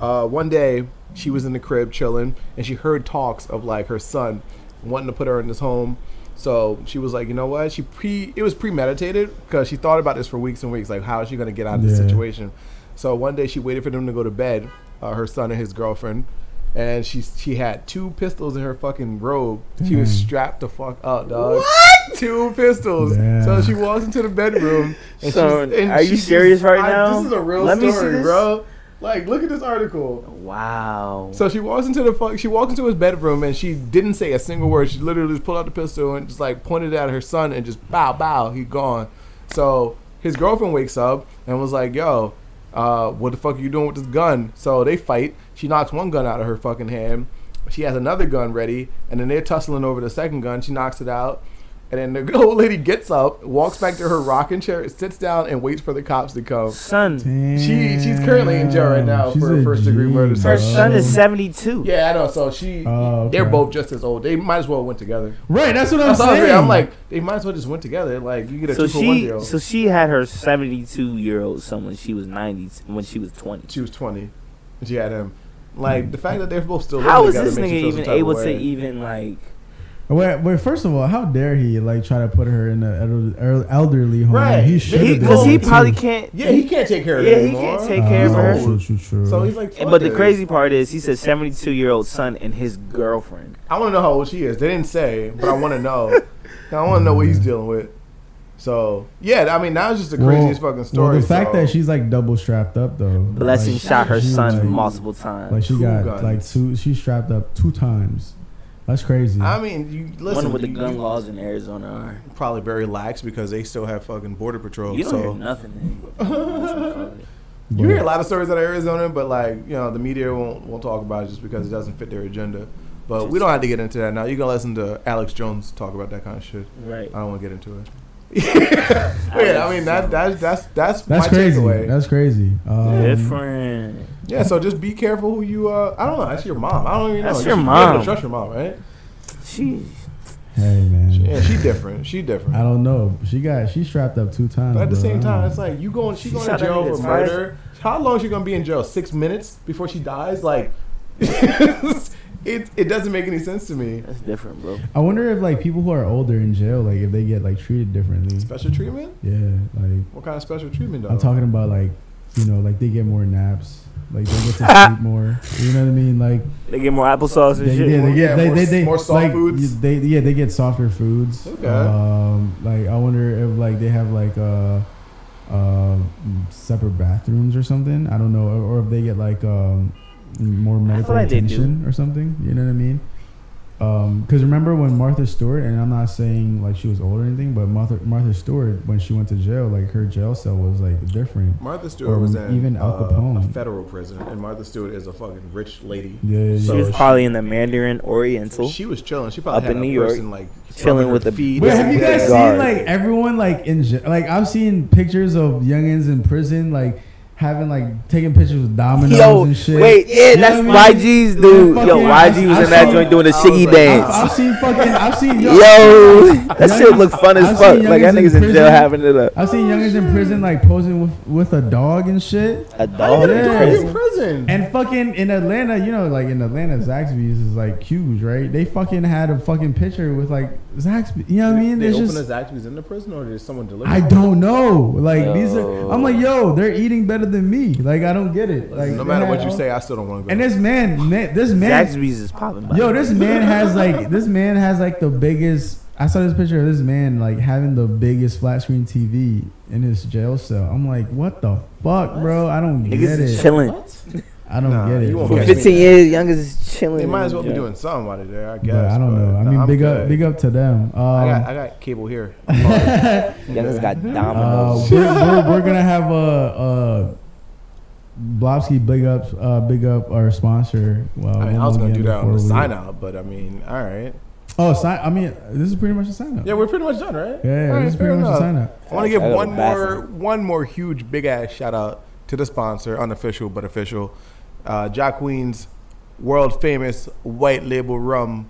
uh, one day she was in the crib chilling, and she heard talks of like her son wanting to put her in this home. So she was like, you know what? She pre it was premeditated because she thought about this for weeks and weeks. Like, how is she gonna get out of this Yeah. situation? So one day she waited for them to go to bed, uh, her son and his girlfriend, and she she had two pistols in her fucking robe. She was strapped the fuck up, dog. What? Two pistols. So she walks into the bedroom. And Son, she's, and are you she serious right I- now? This is a real Let me see story, this. bro. Like, look at this article. wow. So she walks into the fuck. She walks into his bedroom and she didn't say a single word. She literally just pulled out the pistol and just like pointed it at her son and just bow bow. He gone. So his girlfriend wakes up and was like, "Yo, uh, what the fuck are you doing with this gun?" So they fight. She knocks one gun out of her fucking hand. She has another gun ready, and then they're tussling over the second gun. She knocks it out. And then the old lady gets up, walks back to her rocking chair, sits down, and waits for the cops to come. son, She- she's currently in jail right now She's for a first degree murder. her son is 72. Yeah, I know. So she, Oh, they're both just as old. They might as well went together. Right, that's what I'm That's saying. saying. I'm like, they might as well just went together. Like you get a So two for one she, deal. so she had her 72 year old son when she was 90, when she was 20. she was 20, and she had him. Like hmm. the fact that they're both still How living is together this makes nigga even able to even like? Wait, wait, first of all, how dare he like try to put her in an elderly home? Right. He He- should Because he, he it, too. probably can't. Yeah, he can't take care of her. Yeah, he anymore. can't take care of her. True, true, true. So he's like, But the crazy part is, he said 72 year old son and his girlfriend. I want to know how old she is. They didn't say, but I want to know. I want to know what he's dealing with. So yeah, I mean, that was just the craziest fucking story. Well, the fact so- that she's like double strapped up though. Blessing like, shot her son like- multiple times. Like she Two got guns. like two. She's strapped up two times. That's crazy. I mean, you listen. Wonder what the gun laws in Arizona are. probably very lax because they still have fucking border patrol. You don't so hear nothing. Then. You hear a lot of stories out of Arizona, but like you know, the media won't won't talk about it just because it doesn't fit their agenda. But we don't have to get into that now. You can listen to Alex Jones talk about that kind of shit. Right. I don't want to get into it. yeah, I mean that that's that's that's, That's my crazy. takeaway. That's crazy. Um, Different. Yeah, so just be careful who you. uh I don't know. That's your mom. I don't even know. That's You your should be able to mom. Trust your mom, right? She. Hey man. Yeah, she different. She different. I don't know. She got she strapped up two times. But at the bro. same time, it's like you going. She She going to jail nigga for twice. murder. How long is she gonna be in jail? Six minutes before she dies? Like, it it doesn't make any sense to me. That's different, bro. I wonder if like people who are older in jail, like if they get like treated differently. Special treatment? Yeah, like What kind of special treatment? Though? I'm talking about like, you know, like they get more naps, like they get to sleep more. You know what I mean? Like They get more applesauce and they, shit. yeah, they Yeah, get they, more they, they more soft like, foods? They yeah they get softer foods. Okay. Um, like I wonder if like they have like uh, uh, separate bathrooms or something. I don't know, or, or if they get like um, more medical like attention or something. You know what I mean? Because remember when Martha Stewart, and I'm not saying like she was old or anything, but Martha Martha Stewart when she went to jail, like her jail cell was like different. Martha Stewart Or was in even Al uh, Capone. a federal prison, and Martha Stewart is a fucking rich lady. Yeah, yeah, She So yeah. was she- probably in the Mandarin Oriental, She was chilling. She probably Up had in a New York, person, like chilling with the- feet. Wait, have you guys seen like everyone like in j- like I've seen pictures of youngins in prison like having like taking pictures with dominoes Yo, and shit. wait, yeah, You that's I mean? YG's Yeah, dude. Yo, YG was I in that joint doing the I shiggy like, I've, dance. I've seen fucking I've seen Yo, that shit look fun as I've fuck. Like that youngins in niggas in jail having it up. I've seen youngins in prison like posing with with a dog and shit. A dog. Yeah. In prison. And fucking in Atlanta, you know, like in Atlanta, Zaxby's is like huge, right? They fucking had a fucking picture with like Zaxby. You know what I mean? They It's open just as Zaxby's in the prison, or did someone deliver? I don't know. Like these are. I'm like, Yo. yo, they're eating better than me. Like I don't get it. Like no matter had what you say, I still don't want to go. And this man, man this man, Zaxby's is popping. by yo, this man has like, this man has like the biggest. I saw this picture of this man like having the biggest flat screen TV in his jail cell. I'm like, what the fuck, bro? I don't Niggas get is it. chilling. I don't Nah, get it. you won't For catch But- me. 15 years, youngest is chilling. they might as well be doing something out of there, I guess. But I don't but, know. I mean, I'm big up, big up to them. Um, I got I got cable here. Youngest got uh, dominoes. we're, we're, we're gonna have a, Blobski, big up, uh, big up our sponsor. Well, I mean, I was gonna do that on the we- sign out, but I mean, all right. Oh, sign. I mean, this is pretty much a sign up. Yeah, we're pretty much done, right? yeah, All right, this is pretty much a sign up. I want to give one more, one more huge, big ass shout out to the sponsor, unofficial but official, uh, Jack Queen's world famous white label rum.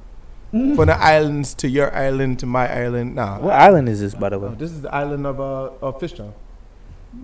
Mm-hmm. From the islands to your island to my island. Nah, What island is this, by the Oh, way? this is the island of uh, of Fishtown.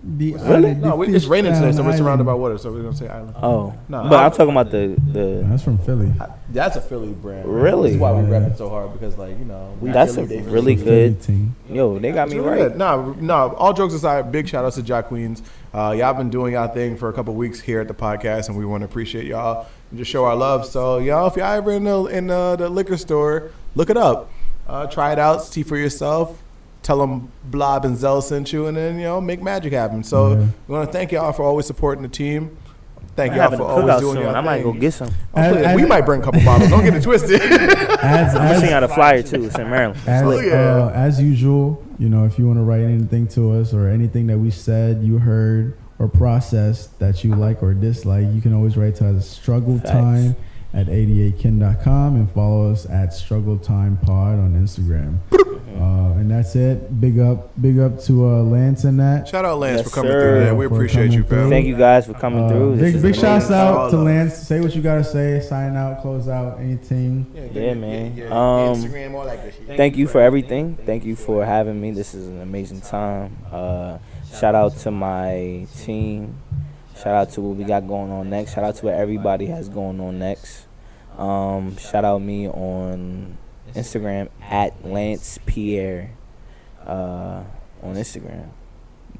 The Really? island- No, the it's raining today, so we're Fishtown surrounded by water, so we're gonna say island. Oh, No, but I'm- I'm talking about the the. That's from Philly. That's a Philly brand. Really? That's why we Yeah. rep it so hard because, like, you know, we That's Philly, a they really Philly good. team. Yo, they got It's me really right. good. No, no. All jokes aside, big shout outs to Jack Queens. Uh, y'all been doing y'all thing for a couple weeks here at the podcast, and we want to appreciate y'all and just show our love. So, y'all, if y'all ever in the in the, the liquor store, look it up, uh, try it out, see for yourself. Tell them Blob and Zell sent you, and then you know make magic happen. So Yeah. we want to thank y'all for always supporting the team. Thank y'all for always doing soon. y'all I might thing. go get some. I'm As- we as- might bring a couple bottles. Don't get it twisted. As, I'm seeing as, out a flyer too. It's in Maryland. as, Oh, yeah. uh, as usual, you know, if you want to write anything to us or anything that we said, you heard, or processed that you like or dislike, you can always write to us struggle Facts. time at 88kin.com and follow us at struggle time pod on Instagram. Uh, and that's it. Big up, big up to uh, Lance and that. Shout out Lance Yes, for coming sir. through. Man. We For appreciate you, fam. through. Thank you guys for coming Uh, through. This big big amazing. shouts out to. Lance. Say what you gotta say. Sign out, close out, anything. Yeah, man. Um, Instagram, all that good shit. Thank you for everything. Thank you for having me. This is an amazing time. Uh, shout out to my team. Shout out to what we got going on next. Shout out to what everybody has going on next. Um, shout out me on Instagram at Lance Pierre uh, on Instagram.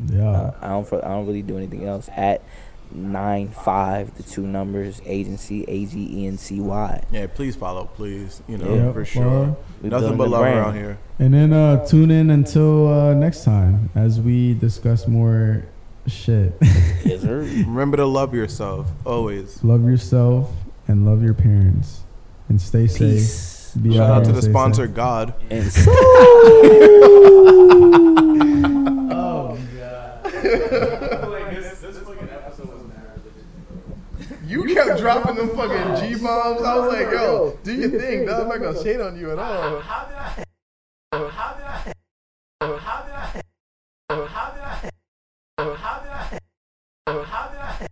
Yeah. Uh, I don't I don't really do anything else at nine five the two numbers agency A G E N C Y. Yeah, please follow, please. You know, Yeah, for sure. We Nothing but love brand. around here. And then uh, tune in until uh, next time as we discuss more shit. Yes, sir. Remember to love yourself always. love yourself and love your parents. And stay safe. Peace. Be Shout out out to the stay sponsor, safe. God. And You kept dropping them fucking G bombs. I was like, yo, do your thing, dog. I'm not gonna shade on you at all. How did I? How did I? How did I? How did I? How did I? How did I?